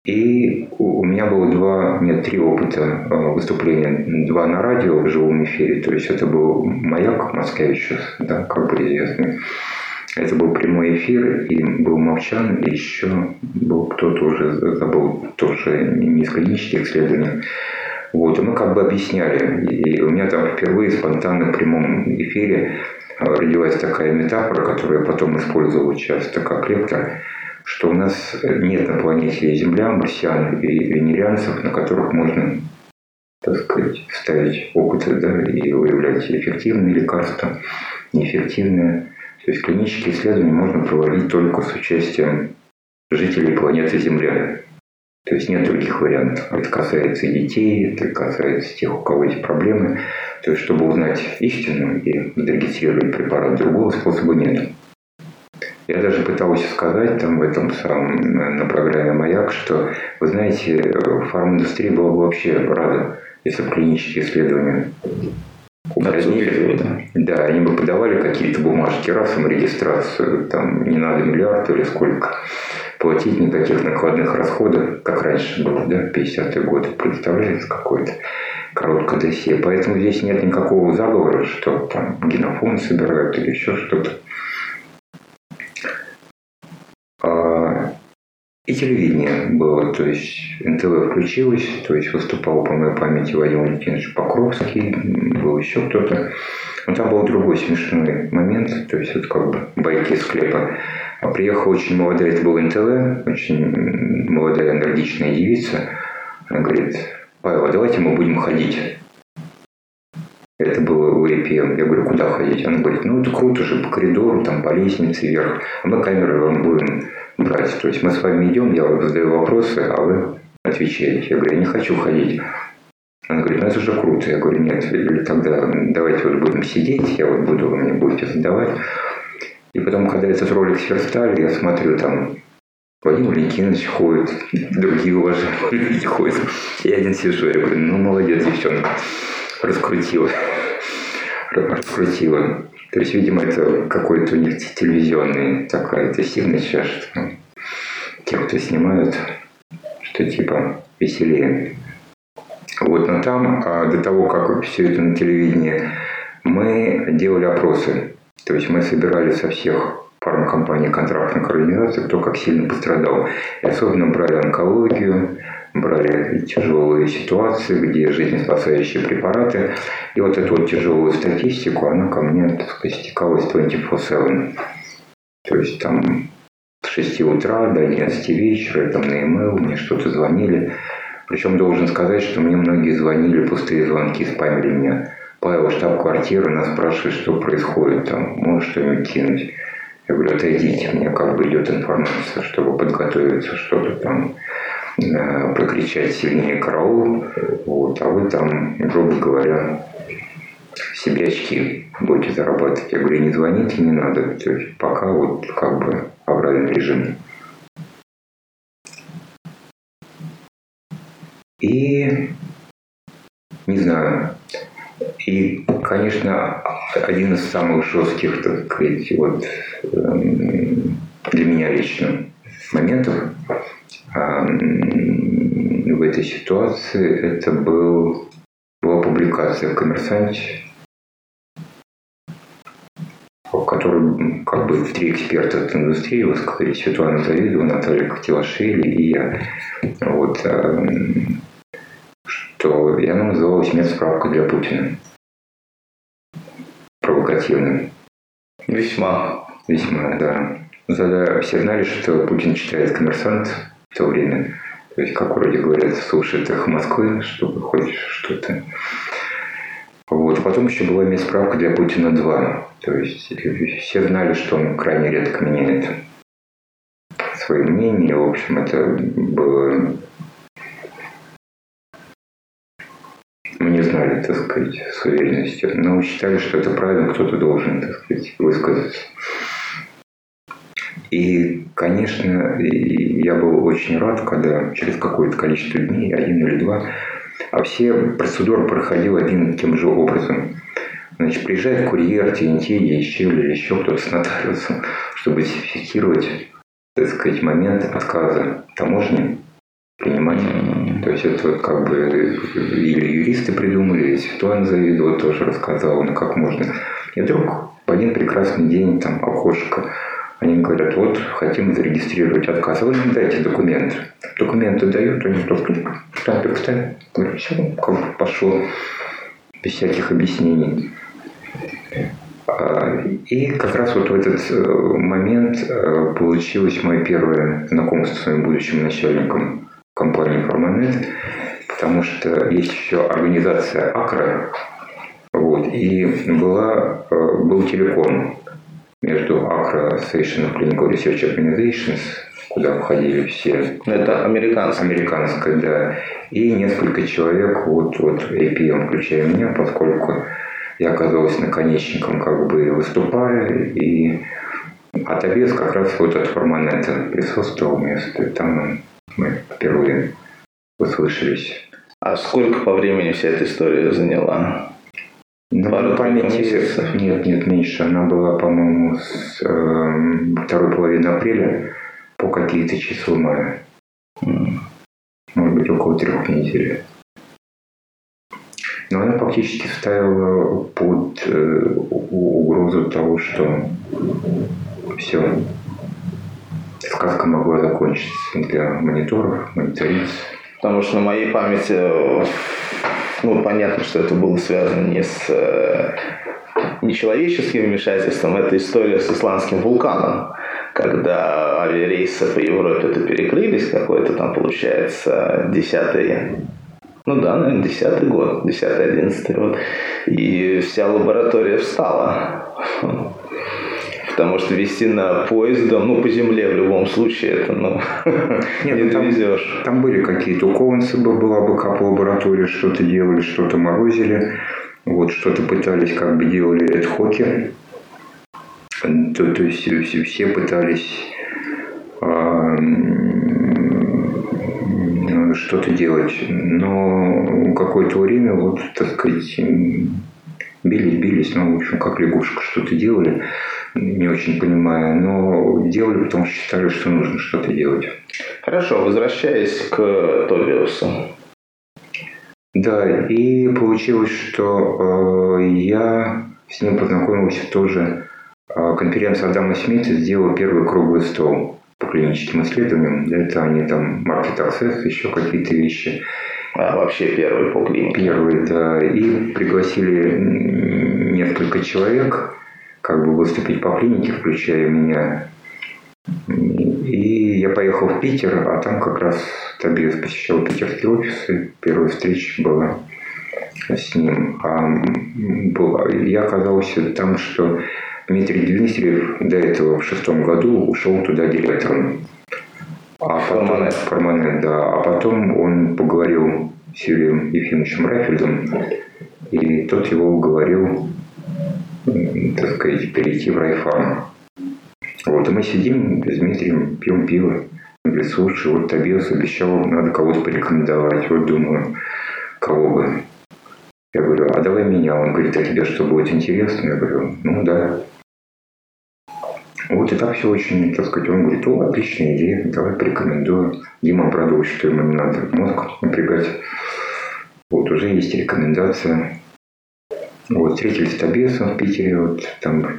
И у меня было два, нет, три опыта э, выступления. Два на радио в живом эфире, то есть это был «Маяк» Москвич, да, как бы известный Это был прямой эфир, и был Молчан, и еще был кто-то уже забыл, тоже не из клинических исследований. Вот, и мы как бы объясняли. И у меня там впервые спонтанно в прямом эфире родилась такая метафора, которую я потом использовал часто как лектор, что у нас нет на планете Земля марсиан и венерианцев, на которых можно так сказать, ставить опыты да, и выявлять эффективные лекарства, неэффективные. То есть клинические исследования можно проводить только с участием жителей планеты Земля. То есть нет других вариантов. Это касается и детей, это касается тех, у кого есть проблемы. То есть, чтобы узнать истину и зарегистрировать препарат, другого способа нет. Я даже пытался сказать там в этом самом, на программе «Маяк», что, вы знаете, фарминдустрия была бы вообще рада, если бы клинические исследования упразднили. Да. да, они бы подавали какие-то бумажки раз регистрацию, там не надо миллиард или сколько платить никаких накладных расходов, как раньше было, да, 50-е годы, представляется какое-то короткое досье. Поэтому здесь нет никакого заговора, что там генофон собирают или еще что-то. А, и телевидение было, то есть НТВ включилось, то есть выступал по моей памяти Вадим Валентинович Покровский, был еще кто-то. Но там был другой смешной момент, то есть это как бы байки из склепа. А приехала очень молодая, это был НТВ, очень молодая энергичная девица. Она говорит, Павел, а давайте мы будем ходить. Это было в APM. Я говорю, куда ходить? Она говорит, ну это круто же, по коридору, там по лестнице вверх. А мы камеры вам будем брать. То есть мы с вами идем, я задаю вопросы, а вы отвечаете. Я говорю, я не хочу ходить. Она говорит, ну это же круто. Я говорю, нет, тогда давайте вот будем сидеть, я вот буду, вы мне будете задавать. И потом, когда этот ролик сверстали, я смотрю, там Владимир Валентинович ходит, другие уважаемые люди ходят. Я один сижу, я говорю, ну молодец, девчонка, раскрутила. Раскрутила. То есть, видимо, это какой-то у них телевизионный такая сильность сейчас, что те, кто снимают, что типа веселее. Вот, но там, а, до того, как все это на телевидении, мы делали опросы. То есть мы собирали со всех фармкомпаний контрактных организаций, кто как сильно пострадал. И особенно брали онкологию, брали тяжелые ситуации, где жизнеспасающие препараты. И вот эту вот тяжелую статистику, она ко мне, так сказать, стекалась 24-7. То есть там с 6 утра до 11 вечера, там на e-mail мне что-то звонили. Причем должен сказать, что мне многие звонили, пустые звонки, спамили меня. Павел, штаб-квартира, нас спрашивает, что происходит там, можешь что-нибудь кинуть. Я говорю, отойдите, мне как бы идет информация, чтобы подготовиться, что-то там э, прокричать сильнее караул, вот, а вы там, грубо говоря, себе очки будете зарабатывать. Я говорю, не звоните, не надо. То есть пока вот как бы авральный режим. И не знаю. И, конечно, один из самых жестких, так сказать, вот эм, для меня лично моментов в этой ситуации это был, была публикация в «Коммерсанте», в которой как бы три эксперта от индустрии высказали Светлана Завидова, Наталья Котелашвили и я. Вот, эм, что и она называлась «Медсправка для Путина». Провокативным. Весьма. Весьма, да. Тогда все знали, что Путин читает «Коммерсант» в то время. То есть, как вроде говорят, слушает их Москвы, чтобы хоть что-то. Вот. Потом еще была медсправка для Путина 2. То есть все знали, что он крайне редко меняет свои мнения. В общем, это было Мы не знали, так сказать, с уверенностью, но считали, что это правильно, кто-то должен, так сказать, высказаться. И, конечно, я был очень рад, когда через какое-то количество дней, один или два, а все процедуры проходил один и тем же образом. Значит, приезжает курьер, TNT, еще или еще кто-то с нотариусом, чтобы зафиксировать, так сказать, момент отказа таможни принимать. То есть это вот как бы или юристы придумали, или Светлана Завидова тоже рассказала, ну как можно. И вдруг в один прекрасный день там окошко они говорят, вот, хотим зарегистрировать отказ. Вы нам дайте документ. Документы дают, они просто штампик ставят. Говорят, все, как пошло. Без всяких объяснений. А, и как раз вот в этот э, момент э, получилось мое первое знакомство с своим будущим начальником компании «Форманет», потому что есть еще организация «Акра», вот, и была, э, был телеком между Accra Station Clinical Research Organizations, куда входили все. Это американская. Американская, да. И несколько человек, вот, вот APM, включая меня, поскольку я оказался наконечником, как бы выступая, и отобес как раз вот от Форманета присутствовал место, и там мы впервые услышались. А сколько по времени вся эта история заняла? Пару памяти. Нет, нет, меньше. Она была, по-моему, с э, второй половины апреля по какие-то числа мая. Mm. Может быть, около трех недель. Но она фактически ставила под э, угрозу того, что все, сказка могла закончиться для мониторов, мониториц. Потому что на моей памяти ну, понятно, что это было связано не с э, нечеловеческим вмешательством, это история с исландским вулканом, когда авиарейсы по Европе это перекрылись, какой-то там, получается, десятый ну да, наверное, десятый год, десятый, одиннадцатый год. И вся лаборатория встала. Потому что вести на поездом, ну, по земле в любом случае, это, ну, Нет, не ну, там, довезешь. Там были какие-то, у была бы кап-лаборатория, что-то делали, что-то морозили, вот, что-то пытались, как бы делали эдхоки. То, то есть все, все пытались а, что-то делать. Но какое-то время, вот, так сказать, бились, бились, ну, в общем, как лягушка что-то делали не очень понимая, но делали, потому что считали, что нужно что-то делать. Хорошо, возвращаясь к Тобиусу. Да, и получилось, что э, я с ним познакомился тоже. Э, конференция Адама Смита сделала первый круглый стол по клиническим исследованиям. Этого они там access, еще какие-то вещи. А вообще первый по клинике? Первый, да. И пригласили несколько человек как бы выступить по клинике, включая меня. И я поехал в Питер, а там как раз Табиас посещал питерские офисы. Первая встреча была с ним. А я оказался там, что Дмитрий Дмитриев до этого в шестом году ушел туда директором. А потом, Форманет. Форманет, да. А потом он поговорил с Юрием Ефимовичем Рафельдом, и тот его уговорил так сказать, перейти в райфарм. Вот, и мы сидим с Дмитрием, пьем пиво. Он говорит, слушай, вот Тобиас обещал, надо кого-то порекомендовать. Вот думаю, кого бы. Я говорю, а давай меня. Он говорит, а тебе что, будет интересно? Я говорю, ну да. Вот и так все очень, так сказать, он говорит, о, отличная идея, давай порекомендую. Дима обрадовал, что ему не надо мозг напрягать. Вот, уже есть рекомендация. Вот, встретились с Тобесом в Питере, вот там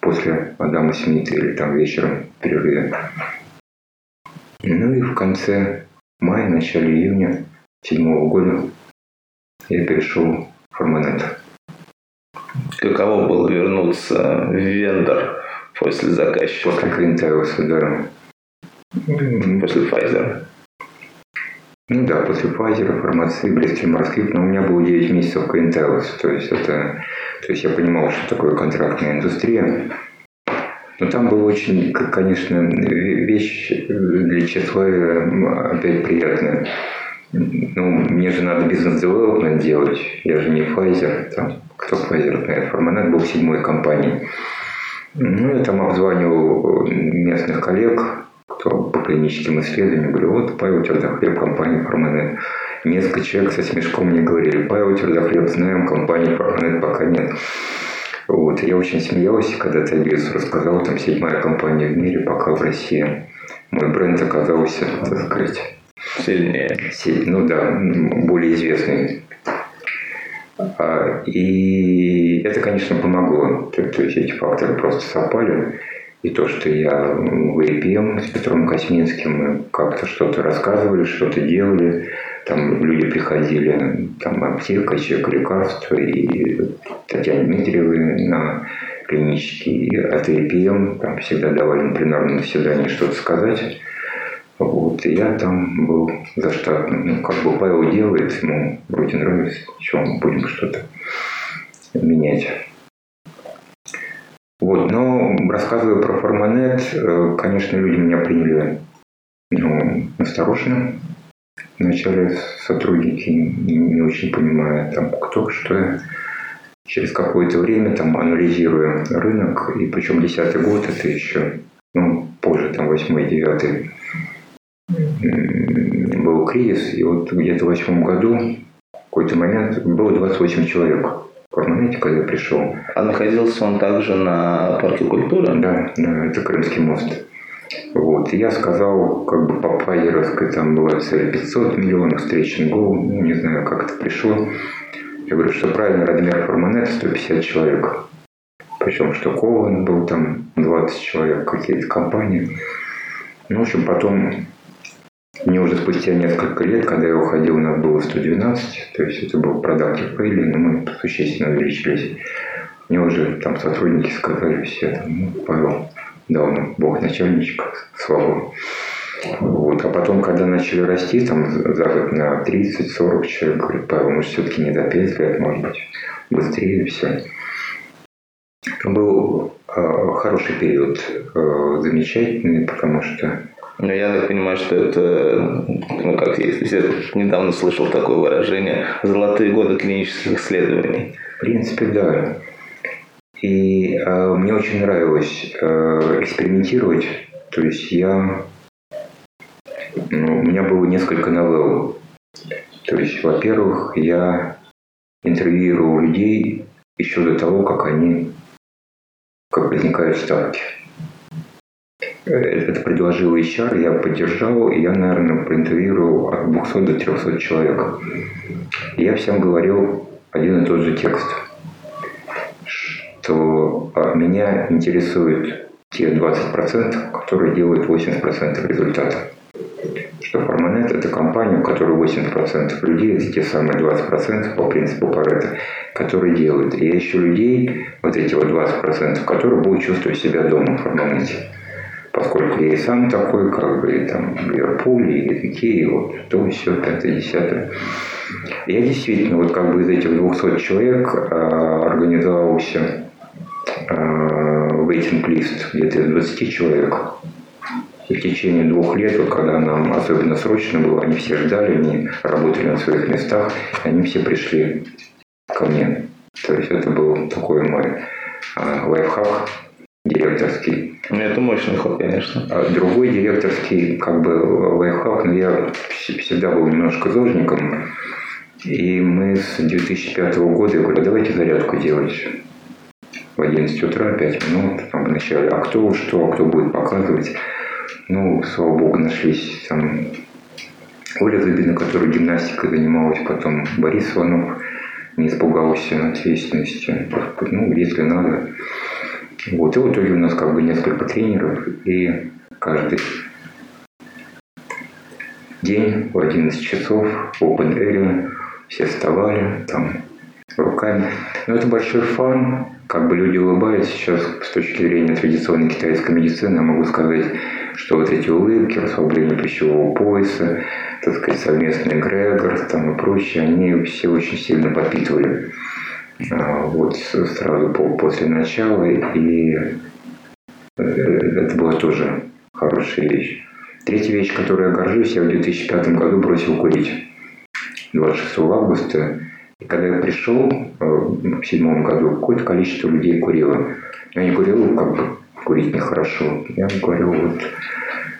после Адама Смита или там вечером в. Ну и в конце мая, начале июня седьмого года я перешел в Форманет. Каково было вернуться в вендор после заказчика? После Клинтеуса, да. После Pfizer. Ну да, после Pfizer, фармации, Брестель морских, но у меня было 9 месяцев Cointellis, то есть это, то есть я понимал, что такое контрактная индустрия. Но там была очень, конечно, вещь для тщеславия опять приятная. Ну, мне же надо бизнес-девелопмент делать, я же не Pfizer, там, кто Pfizer знает, Форманет был в седьмой компании. Ну, я там обзванивал местных коллег, кто по клиническим исследованиям, говорю, вот Павел Твердохлеб, компания Форманет. Несколько человек со смешком мне говорили, Павел Твердохлеб, знаем, компании Форманет пока нет. Вот. Я очень смеялся, когда Табис рассказал, там седьмая компания в мире, пока в России. Мой бренд оказался, так сказать, сильнее. Силь, ну да, более известный. А, и это, конечно, помогло. То, есть эти факторы просто совпали. И то, что я в APM с Петром Косминским, мы как-то что-то рассказывали, что-то делали. Там люди приходили, там аптека, чек лекарства, и Татьяне Дмитриевой на клинический, от APM там всегда давали на пленарном заседании что-то сказать. Вот, и я там был заштатным. Ну, как бы Павел делает, ему вроде нравится, чем будем что-то менять. Вот, но рассказывая про Форманет, э, конечно, люди меня приняли ну, осторожно. Вначале сотрудники не очень понимая, там, кто, что. Через какое-то время, там, анализируя рынок, и причем десятый год, это еще, ну, позже, там, восьмой, девятый, был кризис, и вот где-то в восьмом году в какой-то момент было 28 человек в Парламенте, когда я пришел. А находился он также на парке культуры? Да, да, это Крымский мост. Вот. И я сказал, как бы по Пайеровской там была цель 500 миллионов, встречен гол, ну, не знаю, как это пришло. Я говорю, что правильно размер Форманета 150 человек. Причем, что Кован был там 20 человек, какие-то компании. Ну, в общем, потом мне уже спустя несколько лет, когда я уходил, у нас было 112, то есть это был продактив пейли, но мы существенно увеличились. Мне уже там сотрудники сказали все, там, ну, Павел, дал нам Бог начальничка, слава. Вот. А потом, когда начали расти, там за год на 30-40 человек, говорит, Павел, может, все-таки не до 5 лет, может быть, быстрее все. Был э, хороший период, э, замечательный, потому что но я так понимаю, что это, ну как я недавно слышал такое выражение, золотые годы клинических исследований. В принципе, да. И э, мне очень нравилось э, экспериментировать. То есть я... Ну, у меня было несколько новелл. То есть, во-первых, я интервьюировал людей еще до того, как они как возникают ставки. Это предложил HR, я поддержал, и я, наверное, проинтервьюировал от 200 до 300 человек. И я всем говорил один и тот же текст, что меня интересуют те 20%, которые делают 80% результата. Что Форманет – это компания, у которой 80% людей – это те самые 20% по принципу Паретта, которые делают. И я ищу людей, вот эти вот 20%, которые будут чувствовать себя дома в Форманете поскольку я и сам такой, как бы, и там, Ливерпуль, и Икеи, вот, то, все, пятое, десятое. Я действительно, вот как бы из этих 200 человек э, организовался э, вейтинг-лист где-то из 20 человек. И в течение двух лет, вот, когда нам особенно срочно было, они все ждали, они работали на своих местах, они все пришли ко мне. То есть это был такой мой э, лайфхак директорский. Ну, это мощный ход, конечно. А другой директорский, как бы, лайфхак, но я всегда был немножко зожником. И мы с 2005 года, я говорю, давайте зарядку делать в 11 утра, 5 минут, там вначале, а кто что, а кто будет показывать. Ну, слава богу, нашлись там Оля Зубина, которая гимнастикой занималась, потом Борис Иванов не испугался ответственности. Ну, если надо, вот, и в итоге у нас как бы несколько тренеров, и каждый день в 11 часов open area все вставали там руками. Но это большой фан, как бы люди улыбаются сейчас с точки зрения традиционной китайской медицины. Я могу сказать, что вот эти улыбки, расслабление пищевого пояса, так сказать, совместный эгрегор там и прочее, они все очень сильно подпитывали вот сразу после начала, и э, это была тоже хорошая вещь. Третья вещь, которой я горжусь, я в 2005 году бросил курить. 26 августа. И когда я пришел э, в седьмом году, какое-то количество людей курило. Я не курил, как бы курить нехорошо. Я говорю, вот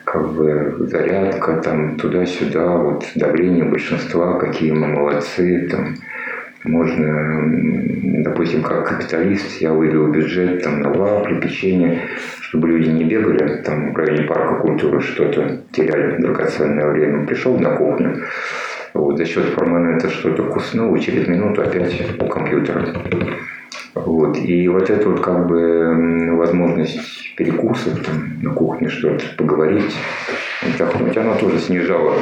как бы зарядка, там туда-сюда, вот давление большинства, какие мы молодцы, там можно, допустим, как капиталист, я вывел бюджет там, на вафли, печенье, чтобы люди не бегали там в районе парка культуры, что-то теряли драгоценное время. Пришел на кухню, Вот, за счет перманента что-то куснуло, через минуту опять у компьютера. Вот. И вот эта вот как бы возможность перекусов там, на кухне что-то поговорить, отдохнуть, она тоже снижала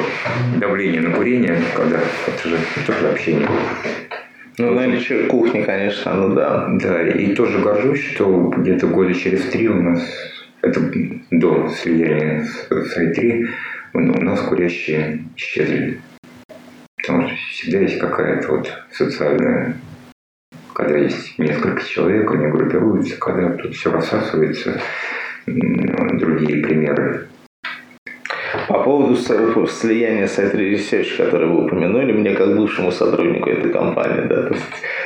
давление на курение, когда это же тоже общение. Ну, наличие кухни, конечно, ну да. Да, и тоже горжусь, что где-то года через три у нас, это до слияния с, с i3, у нас курящие исчезли. Потому что всегда есть какая-то вот социальная когда есть несколько человек, они группируются, когда тут все рассасывается, другие примеры. По поводу слияния с IT Research, который вы упомянули, мне как бывшему сотруднику этой компании, да,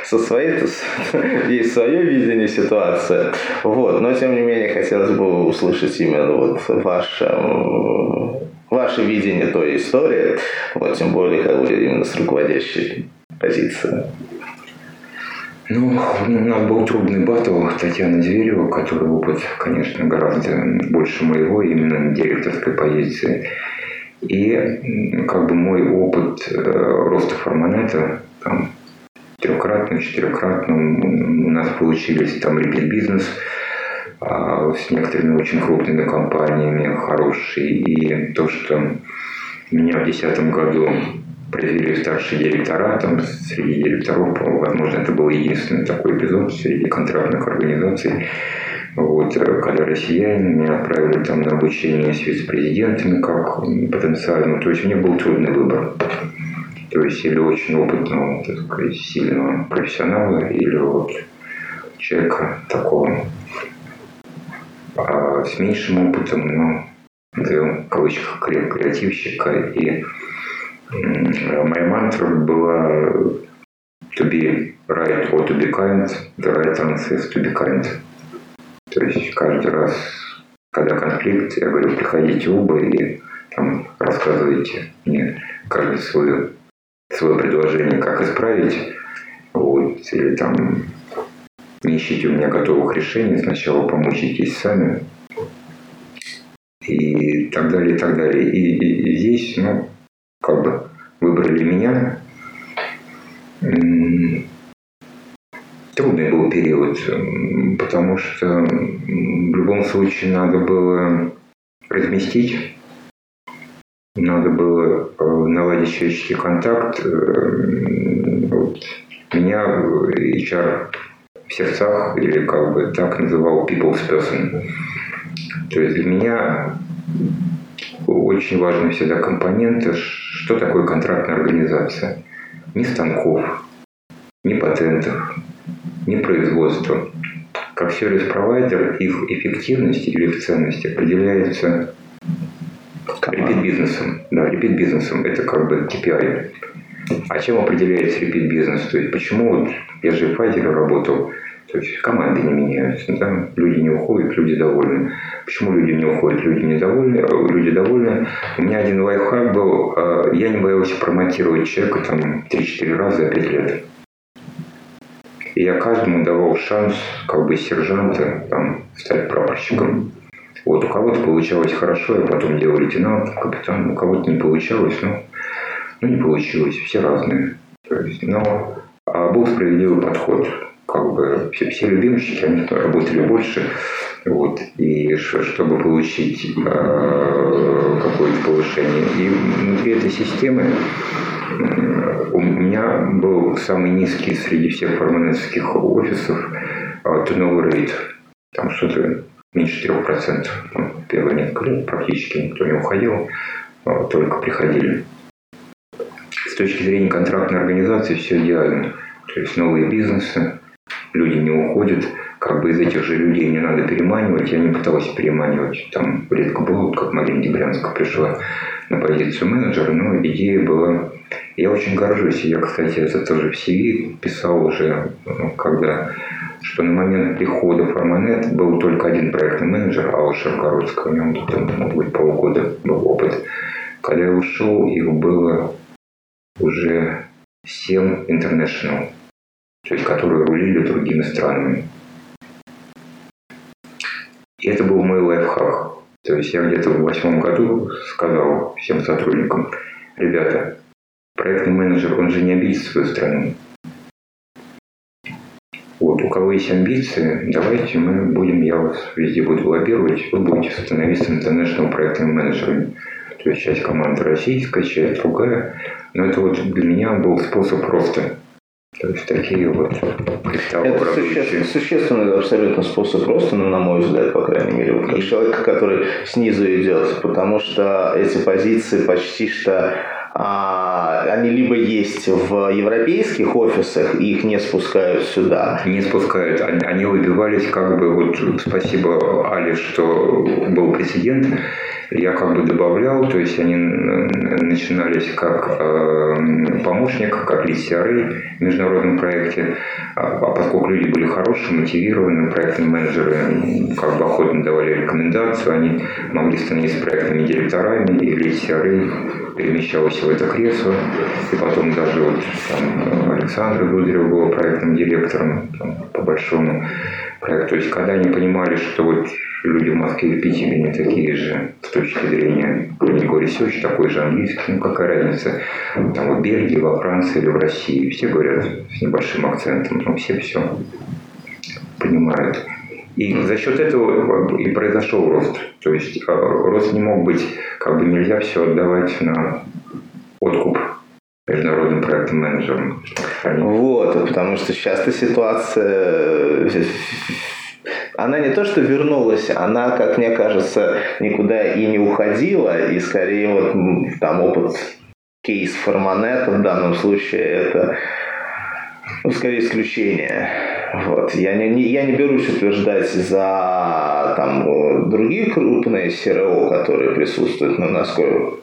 со своей, есть свое видение ситуации, вот, но тем не менее хотелось бы услышать именно вот ваше ваше видение той истории, вот, тем более, как бы именно с руководящей позиции. Ну, у нас был трудный батл Татьяна Зверева, которая опыт, конечно, гораздо больше моего, именно директорской позиции. И как бы мой опыт э, роста форманета, там, трехкратным, четырехкратным, у нас получились там репит бизнес а, с некоторыми очень крупными компаниями, хороший. И то, что меня в 2010 году произвели старшие директора, там среди директоров, возможно, это был единственный такой эпизод среди контрактных организаций, вот, когда россияне меня отправили там на обучение с вице-президентами как потенциально, то есть у меня был трудный выбор. То есть или очень опытного, так сказать, сильного профессионала, или вот человека такого а с меньшим опытом, но в кавычках креативщика и Моя мантра была to be right or to be kind, the right answer is to be kind. То есть каждый раз, когда конфликт, я говорю, приходите оба и там, рассказывайте мне каждое свое, свое предложение, как исправить. Вот, или там не ищите у меня готовых решений, сначала помучитесь сами. И так далее, и так далее. И, и, и здесь, ну, как бы выбрали меня. Трудный был период, потому что в любом случае надо было разместить, надо было э, наладить человеческий контакт. Э, вот. Меня HR в сердцах, или как бы так называл people's person. То есть для меня очень важный всегда компонент, что такое контрактная организация. Ни станков, ни патентов, ни производства. Как сервис-провайдер, их эффективность или их ценность определяется репит-бизнесом. Да, репит-бизнесом. Это как бы KPI. А чем определяется репит-бизнес? То есть почему вот я же в Pfizer работал, то есть команды не меняются, да? люди не уходят, люди довольны. Почему люди не уходят, люди недовольны, э, люди довольны? У меня один лайфхак был, э, я не боялся промотировать человека там 3-4 раза за 5 лет. И я каждому давал шанс, как бы сержанта, там, стать прапорщиком. Вот у кого-то получалось хорошо, я потом делал лейтенант, капитан, у кого-то не получалось, ну, ну не получилось, все разные. То есть, но а был справедливый подход как бы все, все любимчики, они работали больше. Вот, и чтобы получить э, какое-то повышение. И внутри этой системы у меня был самый низкий среди всех парламентских офисов turnover rate. Там что-то меньше 3%. Там, первые несколько лет практически никто не уходил, а только приходили. С точки зрения контрактной организации все идеально. То есть новые бизнесы, люди не уходят, как бы из этих же людей не надо переманивать. Я не пытался переманивать, там редко было, как Марина Дебрянская пришла на позицию менеджера, но идея была... Я очень горжусь, я, кстати, это тоже в CV писал уже, ну, когда что на момент прихода в Форманет был только один проектный менеджер, Алла Шаргородская, у него там, может быть, полгода был опыт. Когда я ушел, их было уже 7 international то есть которые рулили другими странами. И это был мой лайфхак. То есть я где-то в восьмом году сказал всем сотрудникам, ребята, проектный менеджер, он же не обидит свою страну. Вот, у кого есть амбиции, давайте мы будем, я вас везде буду лоббировать, вы будете становиться international проектными менеджерами. То есть часть команды российская, часть другая. Но это вот для меня был способ просто то есть такие вот Это существенно, существенный абсолютно способ роста, ну, на мой взгляд, по крайней мере, вот как человека, который снизу идет, потому что эти позиции почти что а, они либо есть в европейских офисах, и их не спускают сюда. Не спускают. Они, выбивались как бы, вот спасибо Али, что был президент, я как бы добавлял, то есть они начинались как э, помощник, как лид в международном проекте, а, а поскольку люди были хорошие, мотивированные, проектные менеджеры как бы охотно давали рекомендацию, они могли становиться проектными директорами, и лид CRA перемещался в это кресло, и потом даже вот там Александр Дударев был проектным директором там, по большому проекту. То есть когда они понимали, что вот люди в Москве и Питере не такие же с точки зрения Clinical Research, такой же английский, ну какая разница, там в Бельгии, во Франции или в России, все говорят с небольшим акцентом, но все все понимают. И за счет этого и произошел рост. То есть а, рост не мог быть, как бы нельзя все отдавать на откуп международным проектным менеджерам. Вот, потому что часто ситуация она не то что вернулась, она, как мне кажется, никуда и не уходила, и скорее вот там опыт кейс Форманета в данном случае это ну, скорее исключение. Вот. Я, не, я не берусь утверждать за там, другие крупные СРО, которые присутствуют, но насколько,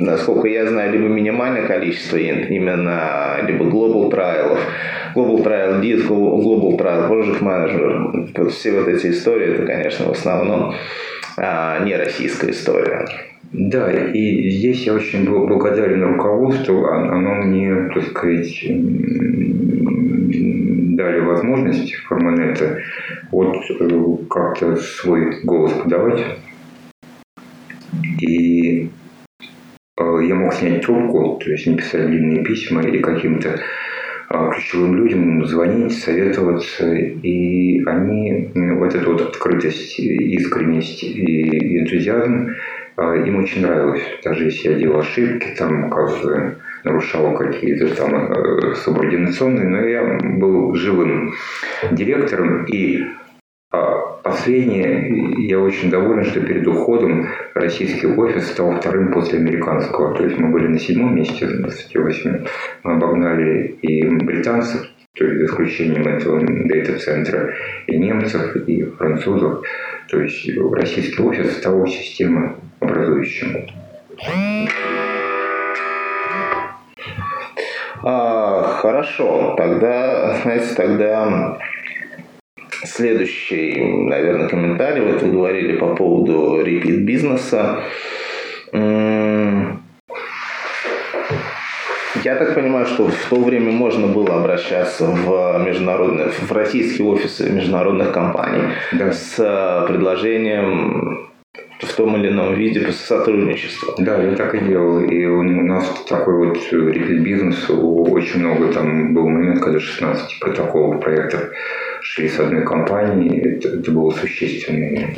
насколько я знаю, либо минимальное количество именно либо global trials, Global Trial Lead, Global Trial Project Manager, все вот эти истории, это, конечно, в основном а, не российская история. Да, и здесь я очень благодарен руководству, оно мне, так сказать, дали возможность Форманета вот э, как-то свой голос подавать. И э, я мог снять трубку, то есть написать длинные письма или каким-то а, ключевым людям звонить, советоваться, и они, вот эта вот открытость, искренность и энтузиазм, а, им очень нравилось. Даже если я делал ошибки, там, как нарушал какие-то там э, субординационные, но я был живым директором, и а последнее, я очень доволен, что перед уходом российский офис стал вторым после американского. То есть мы были на седьмом месте с 28. Мы обогнали и британцев, то есть за исключением этого дата-центра, и немцев, и французов. То есть российский офис стал системообразующим. А, хорошо, тогда, знаете, тогда Следующий, наверное, комментарий. Вот вы говорили по поводу репит бизнеса. Я так понимаю, что в то время можно было обращаться в международные, в российские офисы международных компаний да. с предложением в том или ином виде по сотрудничеству. Да, я так и делал. И у нас такой вот бизнес, очень много там был момент, когда 16 протоколов проектов шли с одной компании, это, это было существенный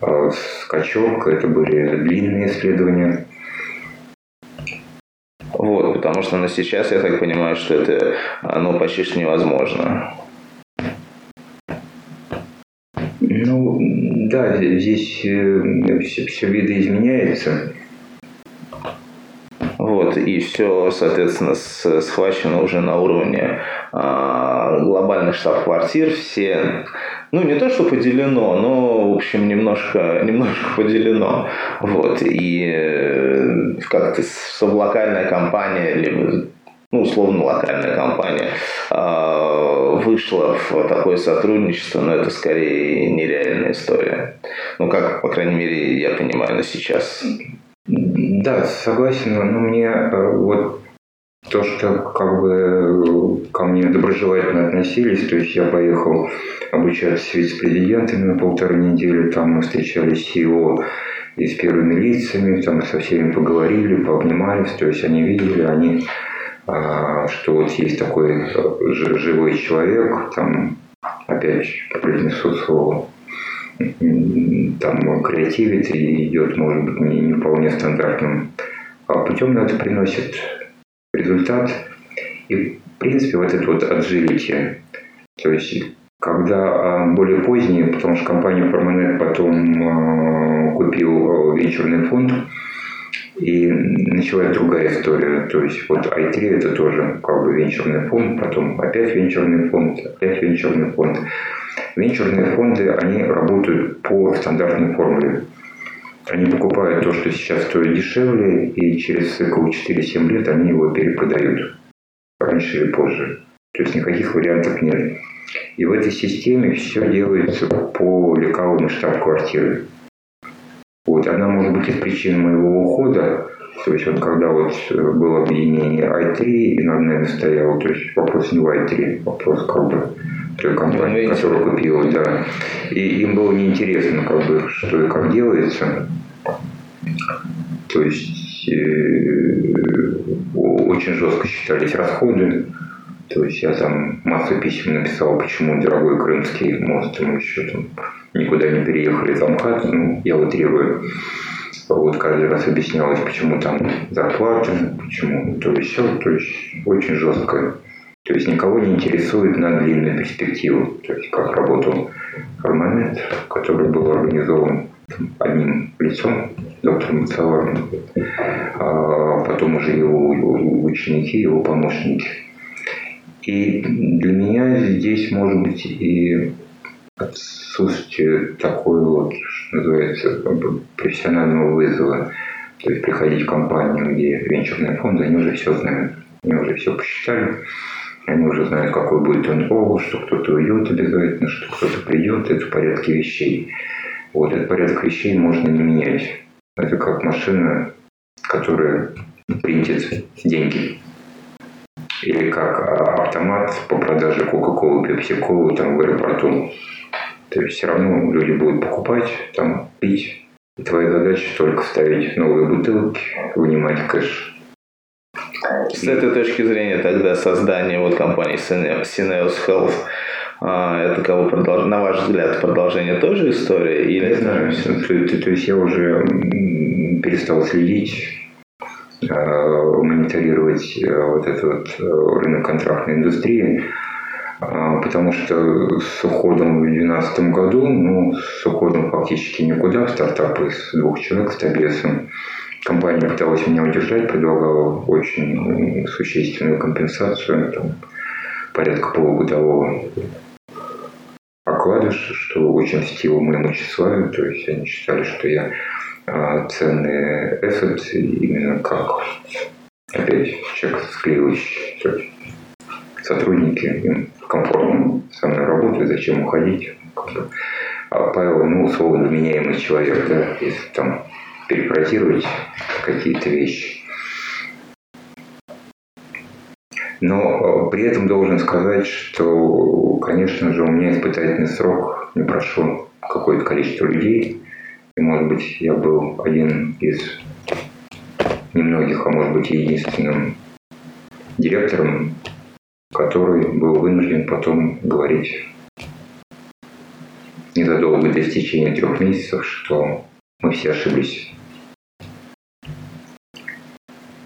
а, скачок, это были длинные исследования. Вот, потому что на сейчас я так понимаю, что это ну, почти что невозможно. Ну, да, здесь э, все, все видоизменяется. Вот, и все, соответственно, схвачено уже на уровне э, глобальных штаб-квартир. Все, ну, не то, что поделено, но, в общем, немножко, немножко поделено. Вот, и э, как-то сублокальная компания, либо ну, условно, локальная компания э, вышла в такое сотрудничество, но это скорее нереальная история. Ну, как, по крайней мере, я понимаю на сейчас. Да, согласен, но мне э, вот то, что как бы ко мне доброжелательно относились, то есть я поехал обучаться с вице-президентами на полторы недели, там мы встречались с CEO и с первыми лицами, там со всеми поговорили, пообнимались, то есть они видели, они, а, что вот есть такой живой человек, там опять произнесу слово, там креативит и идет, может быть, не, не вполне стандартным а путем, но это приносит результат. И, в принципе, вот это вот agility, то есть когда а, более поздние, потому что компания Permanet потом а, купил венчурный фонд, и началась другая история. То есть вот i3 это тоже как бы венчурный фонд, потом опять венчурный фонд, опять венчурный фонд. Венчурные фонды, они работают по стандартной формуле. Они покупают то, что сейчас стоит дешевле, и через цикл 4-7 лет они его перепродают. Раньше или позже. То есть никаких вариантов нет. И в этой системе все делается по лекалам штаб-квартиры. Вот одна, может быть, из причин моего ухода, то есть вот когда вот было объединение i3, и над нами стоял, то есть вопрос не в i3, вопрос как бы той компании, ну, которая купила, да. И им было неинтересно, как бы, что и как делается. То есть э, очень жестко считались расходы. То есть я там массу писем написал, почему дорогой крымский мост, мы еще там никуда не переехали за МХАТ, ну, я утрирую. Вот каждый раз объяснялось, почему там зарплаты, почему то есть все, то есть очень жестко. То есть никого не интересует на длинную перспективу. То есть как работал Формамент, который был организован одним лицом, доктором Мацаларом, а потом уже его, его ученики, его помощники. И для меня здесь может быть и отсутствие такой вот, что называется, профессионального вызова. То есть приходить в компанию, где венчурные фонды, они уже все знают, они уже все посчитали, они уже знают, какой будет он что кто-то уйдет обязательно, что кто-то придет, это в порядке вещей. Вот этот порядок вещей можно не менять. Это как машина, которая принтит деньги. Или как а, автомат по продаже Кока-Колы, Пепси-Колы там в аэропорту. То есть все равно люди будут покупать, там, пить. И твоя задача только ставить новые бутылки, вынимать кэш. С этой точки зрения тогда создание вот компании Cineos Health а, это кого продолж... на ваш взгляд продолжение тоже история или не знаю то, то есть я уже перестал следить мониторировать а, вот этот вот рынок контрактной индустрии. Потому что с уходом в 2012 году, ну, с уходом фактически никуда, в стартап из двух человек с Тобесом, компания пыталась меня удержать, предлагала очень существенную компенсацию, там, порядка полугодового оклада, что очень льстило моему тщеславию, то есть они считали, что я ценный эффект именно как опять человек склеивающий сотрудники им комфортно со мной работают, зачем уходить. А Павел, ну, условно, меняемый человек, да, если там перефразировать какие-то вещи. Но э, при этом должен сказать, что, конечно же, у меня испытательный срок не прошел какое-то количество людей. И, может быть, я был один из немногих, а может быть, единственным директором который был вынужден потом говорить незадолго до истечения трех месяцев, что мы все ошиблись.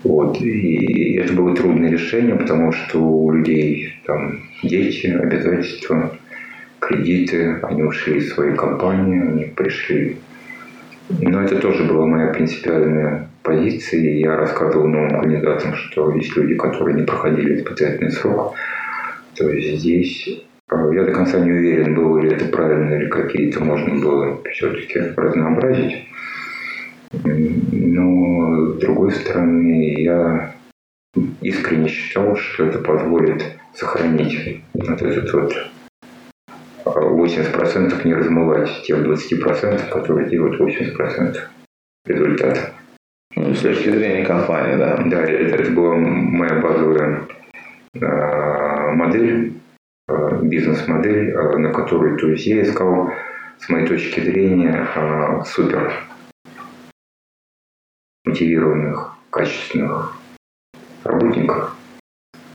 Вот. И это было трудное решение, потому что у людей там дети, обязательства, кредиты, они ушли из своей компании, они пришли. Но это тоже была моя принципиальная позиции. Я рассказывал новым кандидатам, что есть люди, которые не проходили испытательный срок. То есть здесь э, я до конца не уверен, было ли это правильно или какие-то можно было все-таки разнообразить. Но с другой стороны, я искренне считал, что это позволит сохранить вот этот вот 80% э, не размывать тех 20%, которые делают 80% результата. Ну, с точки зрения компании, да. Да, это, это была моя базовая э, модель, э, бизнес-модель, э, на которой, то есть я искал, с моей точки зрения, э, супер мотивированных, качественных работников,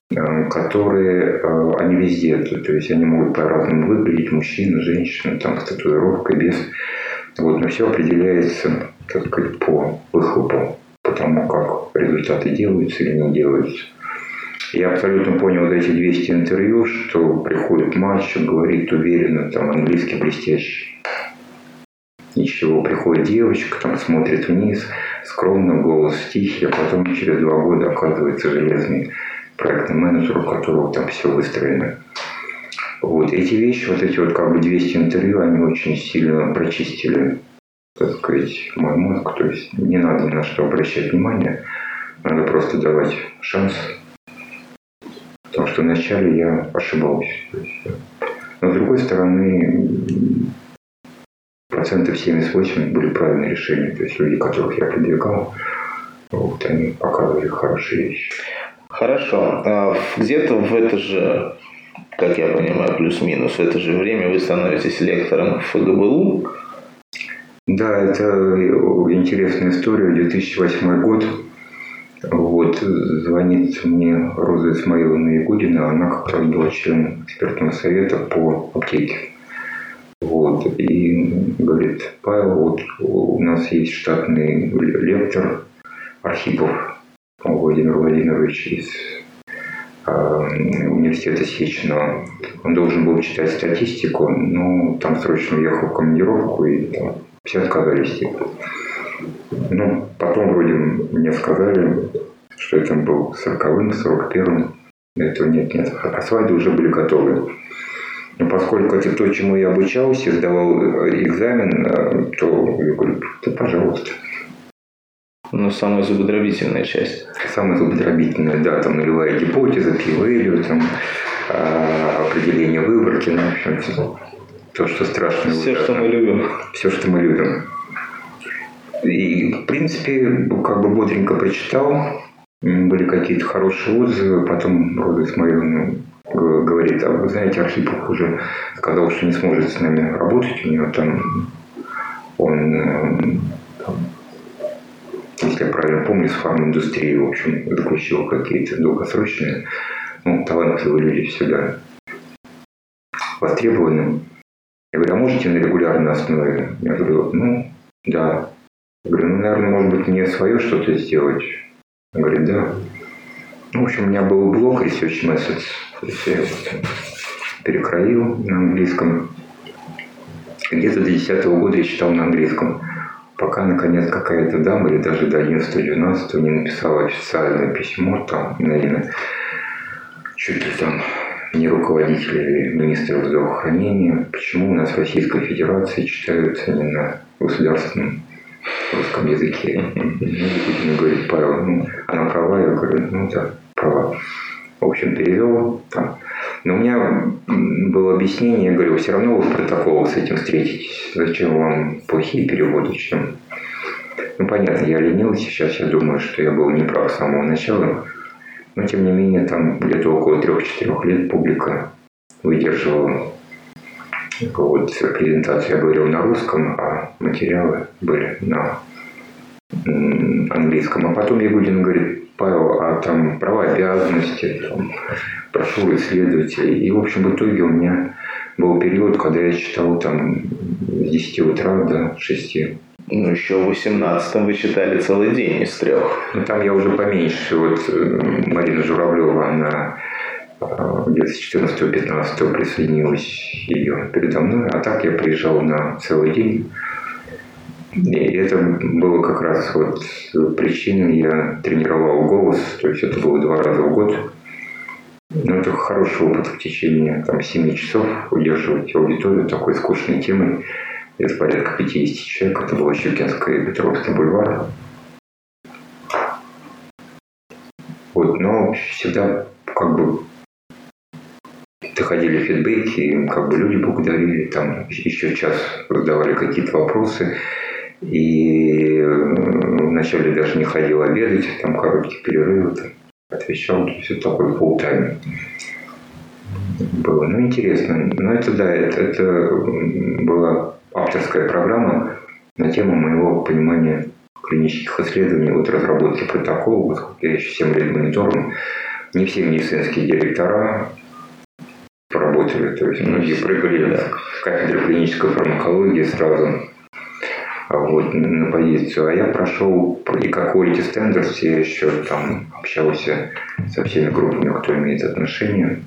которые, э, они везде, то есть они могут по-разному выглядеть, мужчина, женщина, там, с татуировкой, без. Вот, но все определяется, так сказать, по выхлопу, по тому, как результаты делаются или не делаются. Я абсолютно понял вот эти 200 интервью, что приходит мальчик, говорит уверенно, там, английский блестящий. Ничего, приходит девочка, там, смотрит вниз, скромно, голос тихий, а потом через два года оказывается железный проектный менеджер, у которого там все выстроено. Вот эти вещи, вот эти вот как бы 200 интервью, они очень сильно прочистили, так сказать, мой мозг. То есть не надо ни на что обращать внимание, надо просто давать шанс Потому что вначале я ошибался. Но с другой стороны, процентов 78 были правильные решения. То есть люди, которых я продвигал, вот, они показывали хорошие вещи. Хорошо. А где-то в это же, как я понимаю, плюс-минус, в это же время вы становитесь лектором ФГБУ. Да, это интересная история. 2008 год. Вот, звонит мне Роза Исмаиловна Ягудина, она как раз была членом экспертного совета по аптеке. Вот, и говорит, Павел, вот у нас есть штатный лектор Архипов Владимир Владимирович из э, университета Сеченова. Он должен был читать статистику, но там срочно уехал в командировку, и там, все отказались. Типа. Ну, потом вроде мне сказали, что это был 40-м, 41-м. Этого нет, нет. А слайды уже были готовы. Но поскольку это то, чему я обучался, сдавал э, экзамен, э, то я говорю, да пожалуйста. Ну, самая зубодробительная часть. Самая зубодробительная, да, там нулевая гипотеза, p там а, определение выборки, ну, в общем, то, что страшно. Все, что мы любим. Все, что мы любим. И, в принципе, как бы бодренько прочитал, были какие-то хорошие отзывы, потом Роза Исмаиловна говорит, а вы знаете, Архипов уже сказал, что не сможет с нами работать, у него там, он, э, там, если я правильно помню, с фарм-индустрией, в общем, заключил какие-то долгосрочные, ну, талантливые люди всегда востребованы. Я говорю, а можете на регулярной основе? Я говорю, ну, да. Я говорю, ну, наверное, может быть, мне свое что-то сделать. Он говорит, да. Ну, в общем, у меня был блок Research Methods. То есть я перекроил на английском. Где-то до 10 года я читал на английском. Пока, наконец, какая-то дама, или даже до 11-12 не написала официальное письмо, там, наверное, чуть ли там не руководитель или министр здравоохранения, почему у нас в Российской Федерации читаются не на государственном русском языке. Мне говорит, Павел, ну, она права? Я говорю, ну да, права. В общем, перевел там. Но у меня было объяснение, я говорю, все равно вы в протоколах с этим встретитесь. Зачем вам плохие переводы, чем... Ну, понятно, я ленился, сейчас я думаю, что я был неправ с самого начала. Но, тем не менее, там где-то около трех-четырех лет публика выдерживала вот презентацию я говорил на русском, а материалы были на английском. А потом Ягудин говорит, Павел, а там права обязанности, там, прошу исследователей. И, в общем, в итоге у меня был период, когда я читал там с 10 утра до 6. Ну, еще в 18-м вы читали целый день из трех. Ну, там я уже поменьше. Вот э, Марина Журавлева, она где-то с 14-15 присоединилась ее передо мной, а так я приезжал на целый день. И это было как раз вот причиной, я тренировал голос, то есть это было два раза в год. Но это хороший опыт в течение там, 7 часов удерживать аудиторию такой скучной темой. Это порядка 50 человек, это было Щукинская и Петровский бульвар. Вот, но всегда как бы доходили фидбэки, как бы люди благодарили, там еще час задавали какие-то вопросы. И вначале даже не ходил обедать, там короткий перерыв, там, отвечал, все такой full time было. Ну, интересно. Ну, это да, это, это была авторская программа на тему моего понимания клинических исследований от разработки протокола, вот я еще 7 лет монитором, не все медицинские директора поработали, то есть многие прыгали да. в кафедре клинической фармакологии сразу вот, на позицию. А я прошел и как quality standards, я еще там общался со всеми группами, кто имеет отношение.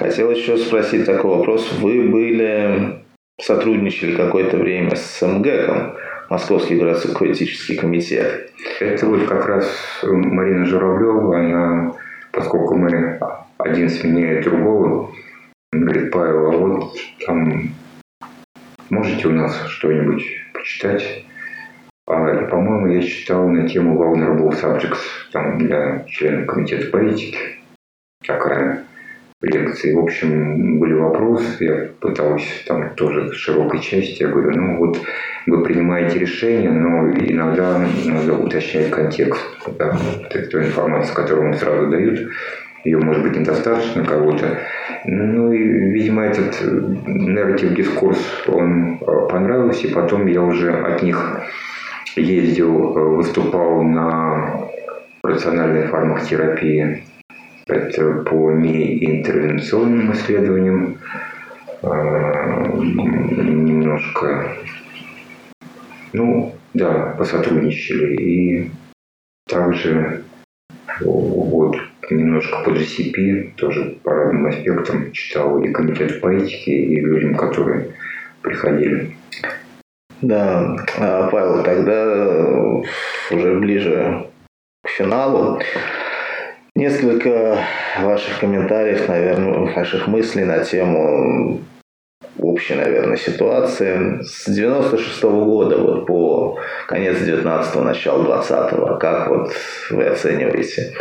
Хотел еще спросить такой вопрос. Вы были, сотрудничали какое-то время с МГЭКом, Московский городской этический комитет. Это вот как раз Марина Журавлева, она, поскольку мы один сменяет другого, говорит, Павел, а вот там можете у нас что-нибудь почитать? А, и, по-моему, я читал на тему Vulnerable Subjects там, для членов комитета по этике. Такая лекции. В общем, были вопросы, я пытался там тоже с широкой части, я говорю, ну вот вы принимаете решение, но иногда надо уточнять контекст. Да, той информации, которую вам сразу дают, ее может быть недостаточно кого-то. Ну и, видимо, этот нарратив дискурс, он э, понравился, и потом я уже от них ездил, э, выступал на рациональной фармакотерапии это по неинтервенционным исследованиям немножко, ну, да, посотрудничали. И также вот немножко по GCP, тоже по разным аспектам читал и комитет по этике, и людям, которые приходили. Да, а, Павел, тогда уже ближе к финалу. Несколько ваших комментариев, наверное, ваших мыслей на тему общей, наверное, ситуации. С 96 -го года вот по конец 19-го, начало 20-го, как вот вы оцениваете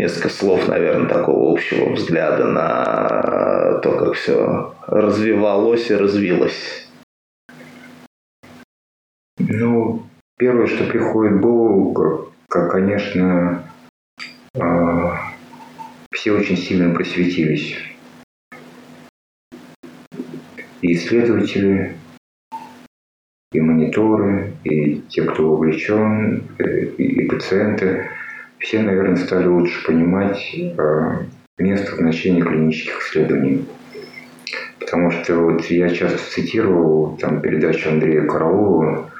несколько слов, наверное, такого общего взгляда на то, как все развивалось и развилось? Ну, первое, что приходит в голову, как, конечно, а, все очень сильно просветились. И исследователи, и мониторы, и те, кто вовлечен, э, и пациенты, все, наверное, стали лучше понимать а, место значения клинических исследований. Потому что вот я часто цитировал там передачу Андрея Караулова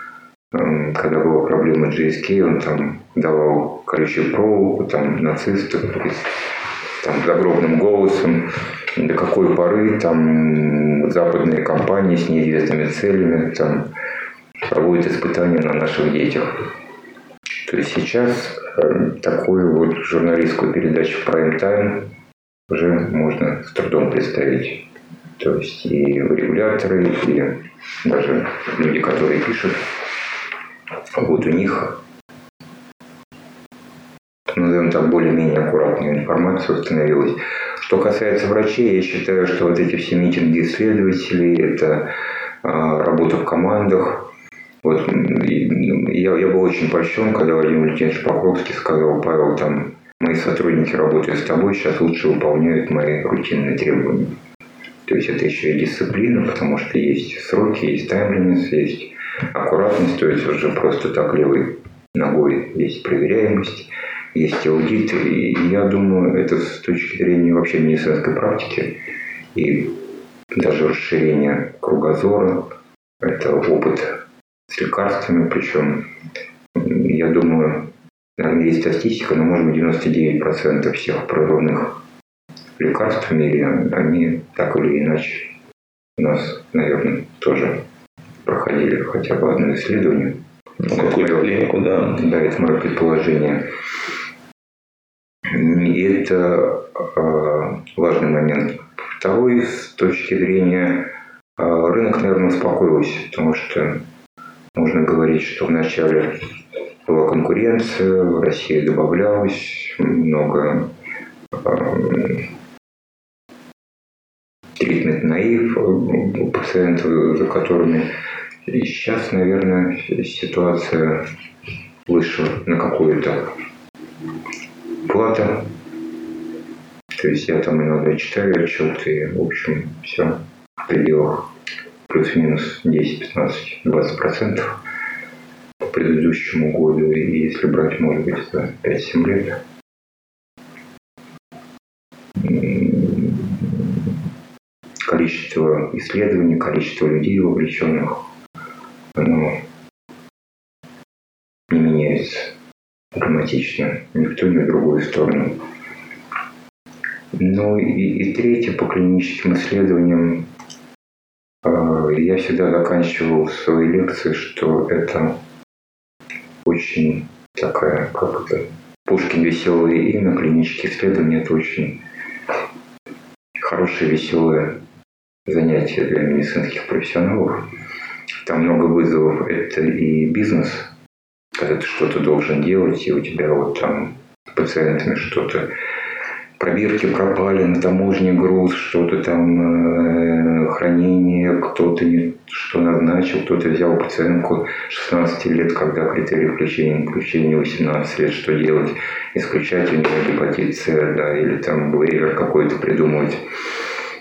когда была проблема GSK, он там давал колючую проволоку, там нацистов, там загробным голосом, до какой поры там западные компании с неизвестными целями там проводят испытания на наших детях. То есть сейчас э, такую вот журналистскую передачу в прайм-тайм уже можно с трудом представить. То есть и регуляторы, и даже люди, которые пишут вот у них, назовем так, более-менее аккуратная информация установилась. Что касается врачей, я считаю, что вот эти все митинги исследователей, это а, работа в командах. Вот я, я был очень польщен, когда Владимир Валентинович Покровский сказал, Павел, там мои сотрудники работают с тобой, сейчас лучше выполняют мои рутинные требования. То есть это еще и дисциплина, потому что есть сроки, есть таймлинес, есть аккуратность, то есть уже просто так левой ногой есть проверяемость, есть аудит. И я думаю, это с точки зрения вообще медицинской практики и даже расширения кругозора, это опыт с лекарствами, причем я думаю, наверное, есть статистика, но может быть 99% всех прорывных лекарств в мире, они так или иначе у нас, наверное, тоже проходили хотя бы одно исследование. Ну, какую-то клинику, да. Да, это мое предположение. И это э, важный момент. Второй, с точки зрения э, рынок, наверное, успокоился, потому что можно говорить, что вначале была конкуренция, в России добавлялось много э, тритмент наив пациентов, за которыми и сейчас, наверное, ситуация вышла на какую-то плату. То есть я там иногда читаю отчеты, в общем, все в пределах плюс-минус 10, 15, 20 процентов. к предыдущему году, и если брать, может быть, за 5-7 лет, количество исследований, количество людей вовлеченных, оно не меняется драматично ни в ту, ни в другую сторону. Ну и, и третье, по клиническим исследованиям, я всегда заканчивал свои лекции, что это очень такая, как это, Пушкин веселое имя, клинические исследования – это очень хорошее, веселое занятие для медицинских профессионалов. Там много вызовов. Это и бизнес, когда ты что-то должен делать, и у тебя вот там с пациентами что-то пробирки пропали на таможне груз, что-то там э, хранение, кто-то не, что назначил, кто-то взял пациентку 16 лет, когда критерий включения, включения 18 лет, что делать, исключать у нее гепатит С, да, или там блейвер какой-то придумывать.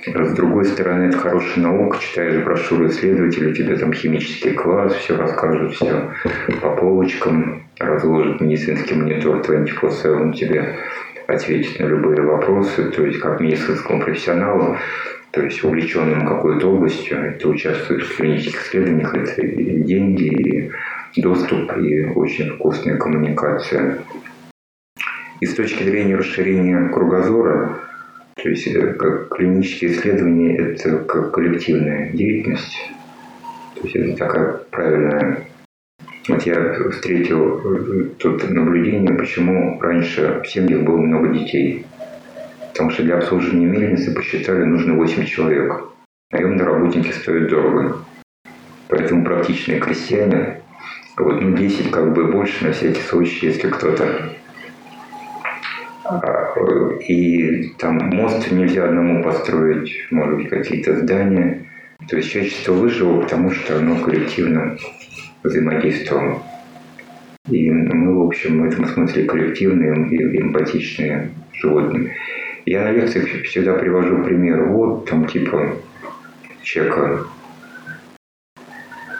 С другой стороны, это хорошая наука, читаешь брошюру исследователя, тебе там химический класс, все расскажут, все по полочкам, разложит медицинский монитор 24-7 тебе ответить на любые вопросы, то есть как медицинскому профессионалу, то есть увлеченным какой-то областью, ты участвуешь в клинических исследованиях, это и деньги, и доступ, и очень вкусная коммуникация. И с точки зрения расширения кругозора, то есть э, как клинические исследования – это как коллективная деятельность, то есть это такая правильная вот я встретил э, тут наблюдение, почему раньше в семьях было много детей. Потому что для обслуживания мельницы посчитали нужно 8 человек. Наемные работники стоят дорого. Поэтому практичные крестьяне, вот, ну, 10 как бы больше на всякий случай, если кто-то а, и там мост нельзя одному построить, может быть, какие-то здания. То есть человечество выжило, потому что оно коллективно взаимодействовал. И мы, в общем, в этом смысле коллективные и эмпатичные животные. Я на лекциях всегда привожу пример. Вот там типа человека,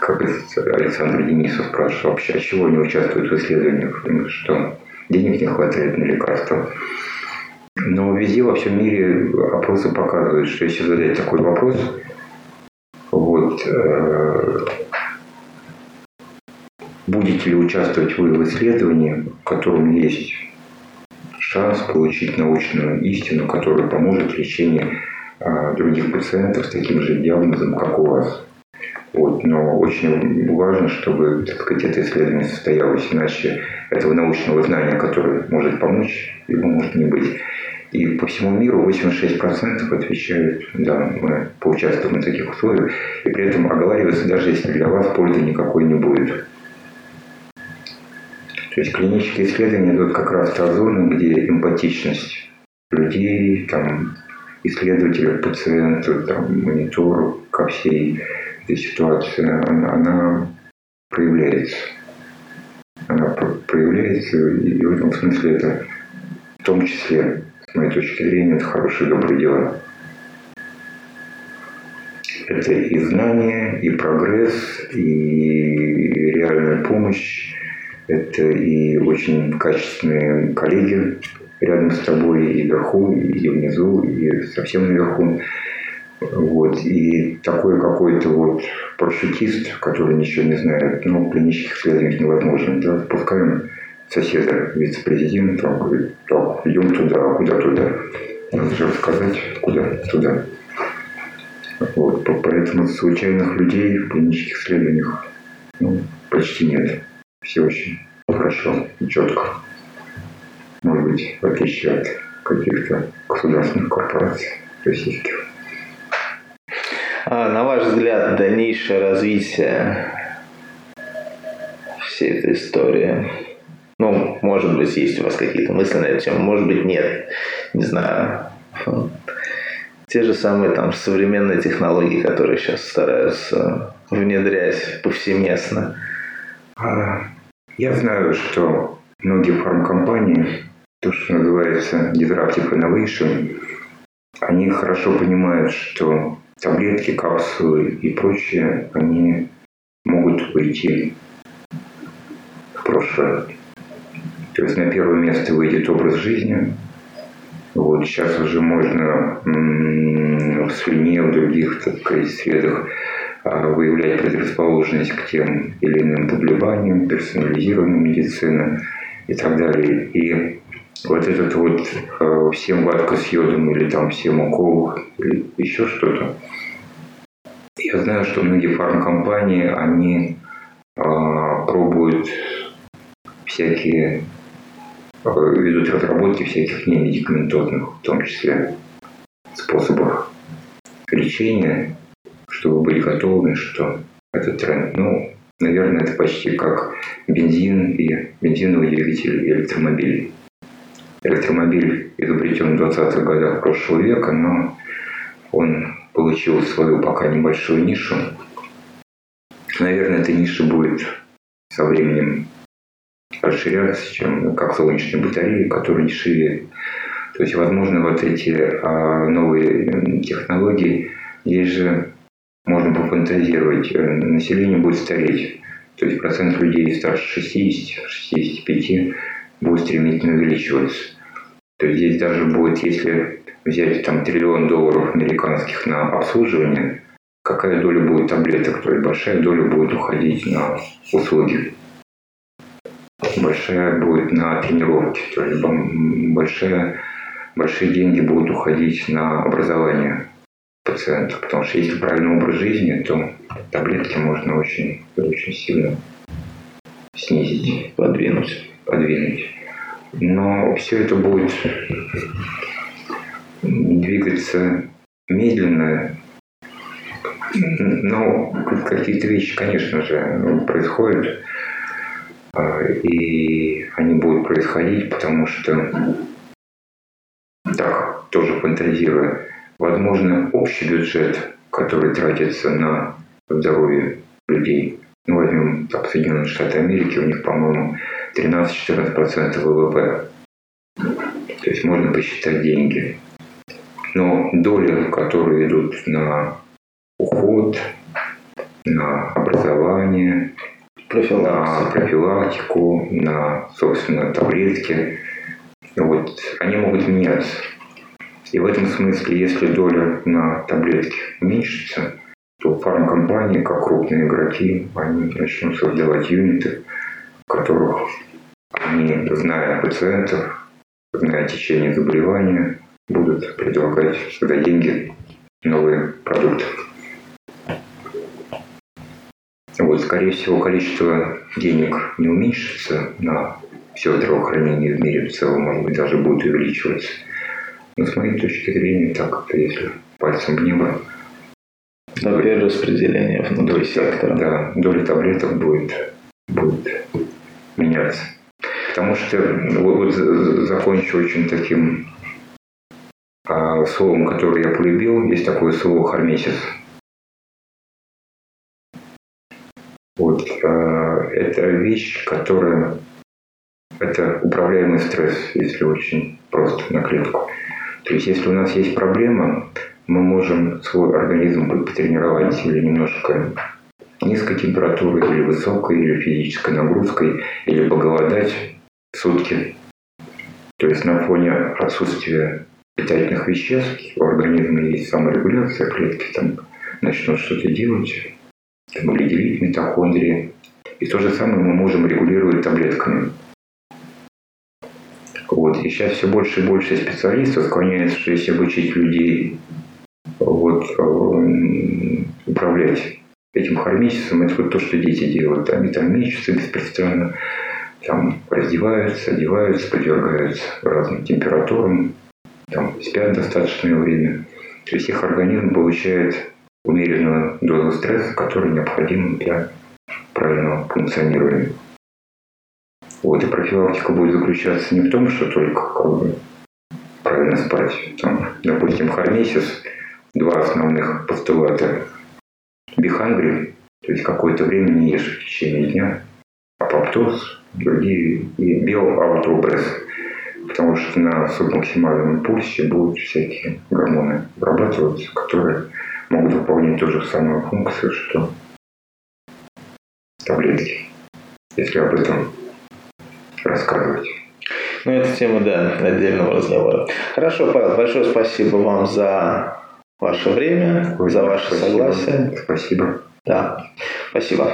как Александр Денисов спрашивал, вообще, а чего не участвуют в исследованиях? Что денег не хватает на лекарства. Но везде во всем мире опросы показывают, что если задать такой вопрос, вот, э, Будете ли участвовать вы в исследовании, в котором есть шанс получить научную истину, которая поможет в лечении а, других пациентов с таким же диагнозом, как у вас. Вот. Но очень важно, чтобы так сказать, это исследование состоялось, иначе этого научного знания, которое может помочь, его может не быть. И по всему миру 86% отвечают, да, мы поучаствуем в таких условиях, и при этом оговаривается, даже если для вас пользы никакой не будет. То есть клинические исследования идут как раз та зона, где эмпатичность людей, там, исследователя к пациенту, там, монитору ко всей этой ситуации, она, она проявляется. Она проявляется, и в этом смысле это в том числе, с моей точки зрения, это хорошие добрые дела. Это и знание, и прогресс, и реальная помощь, это и очень качественные коллеги рядом с тобой и вверху, и внизу, и совсем наверху. Вот. И такой какой-то вот парашютист, который ничего не знает, ну, клинических исследований невозможно. Да? Спускаем соседа, вице-президента, он говорит, так, идем туда, а куда туда? Надо же рассказать, куда туда. Вот. Поэтому случайных людей в клинических исследованиях ну, почти нет все очень хорошо и четко. Может быть, в отличие от каких-то государственных корпораций российских. А, на ваш взгляд, дальнейшее развитие всей этой истории? Ну, может быть, есть у вас какие-то мысли на эту тему, может быть, нет. Не знаю. Те же самые там современные технологии, которые сейчас стараются внедрять повсеместно. Я знаю, что многие фармкомпании, то, что называется disruptive innovation, они хорошо понимают, что таблетки, капсулы и прочее, они могут уйти прошлое. То есть на первое место выйдет образ жизни. Вот сейчас уже можно в СМИ, в других, так сказать, средах выявлять предрасположенность к тем или иным заболеваниям, персонализированной медицины и так далее. И вот этот вот э, всем ватка с йодом или там всем укол или еще что-то. Я знаю, что многие фармкомпании, они э, пробуют всякие, ведут разработки всяких немедикаментозных, в том числе, способов лечения, чтобы были готовы, что этот тренд, ну, наверное, это почти как бензин и бензиновый двигатель и электромобиль. Электромобиль изобретен в 20-х годах прошлого века, но он получил свою пока небольшую нишу. Наверное, эта ниша будет со временем расширяться, чем как солнечные батареи, которые дешевее. То есть, возможно, вот эти а, новые технологии, здесь же пофантазировать, э, население будет стареть. То есть процент людей старше 60-65 будет стремительно увеличиваться. То есть здесь даже будет, если взять там триллион долларов американских на обслуживание, какая доля будет таблеток, то есть большая доля будет уходить на услуги. Большая будет на тренировки, то есть большая, большие деньги будут уходить на образование пациента. Потому что если правильный образ жизни, то таблетки можно очень, очень сильно снизить. Подвинуть. Подвинуть. Но все это будет двигаться медленно. Но какие-то вещи, конечно же, происходят. А, и они будут происходить, потому что так, тоже фантазируя, возможно, общий бюджет, который тратится на здоровье людей, ну, возьмем так, Соединенные Штаты Америки, у них, по-моему, 13-14% ВВП. То есть можно посчитать деньги. Но доли, которые идут на уход, на образование, на профилактику, на, собственно, таблетки, вот, они могут меняться. И в этом смысле, если доля на таблетки уменьшится, то фармкомпании, как крупные игроки, они начнут создавать юниты, в которых они, зная пациентов, зная течение заболевания, будут предлагать за деньги новые продукты. Вот, скорее всего, количество денег не уменьшится на все здравоохранение в мире в целом, может быть, даже будет увеличиваться. Но с моей точки зрения, так, если пальцем в небо, но перераспределение внутри доля, сектора. Да, доля таблеток будет, будет меняться. Потому что вот, вот закончу очень таким а, словом, которое я полюбил. Есть такое слово «хармесис». Вот, а, это вещь, которая это управляемый стресс, если очень просто на клетку. То есть, если у нас есть проблема, мы можем свой организм потренировать или немножко низкой температурой, или высокой, или физической нагрузкой, или поголодать сутки. То есть на фоне отсутствия питательных веществ у организма есть саморегуляция, клетки там начнут что-то делать, там, или делить митохондрии. И то же самое мы можем регулировать таблетками. Вот. И сейчас все больше и больше специалистов склоняются, обучить людей вот, э, управлять этим хормисисом, это вот то, что дети делают. Они там мечутся беспрестанно, там раздеваются, одеваются, подвергаются разным температурам, там спят достаточное время. То есть их организм получает умеренную дозу стресса, которая необходима для правильного функционирования. Вот, и профилактика будет заключаться не в том, что только как бы правильно спать. Там, допустим, хормесис – два основных постулата. Hungry, то есть какое-то время не ешь в течение дня, апоптоз, другие, и биоаутобресс, потому что на субмаксимальном пульсе будут всякие гормоны вырабатываться, которые могут выполнять ту же самую функцию, что таблетки, если об этом рассказывать. Ну, это тема, да, отдельного разговора. Хорошо, Павел, большое спасибо вам за ваше время, Ой, за ваше спасибо. согласие. Спасибо. Да, спасибо.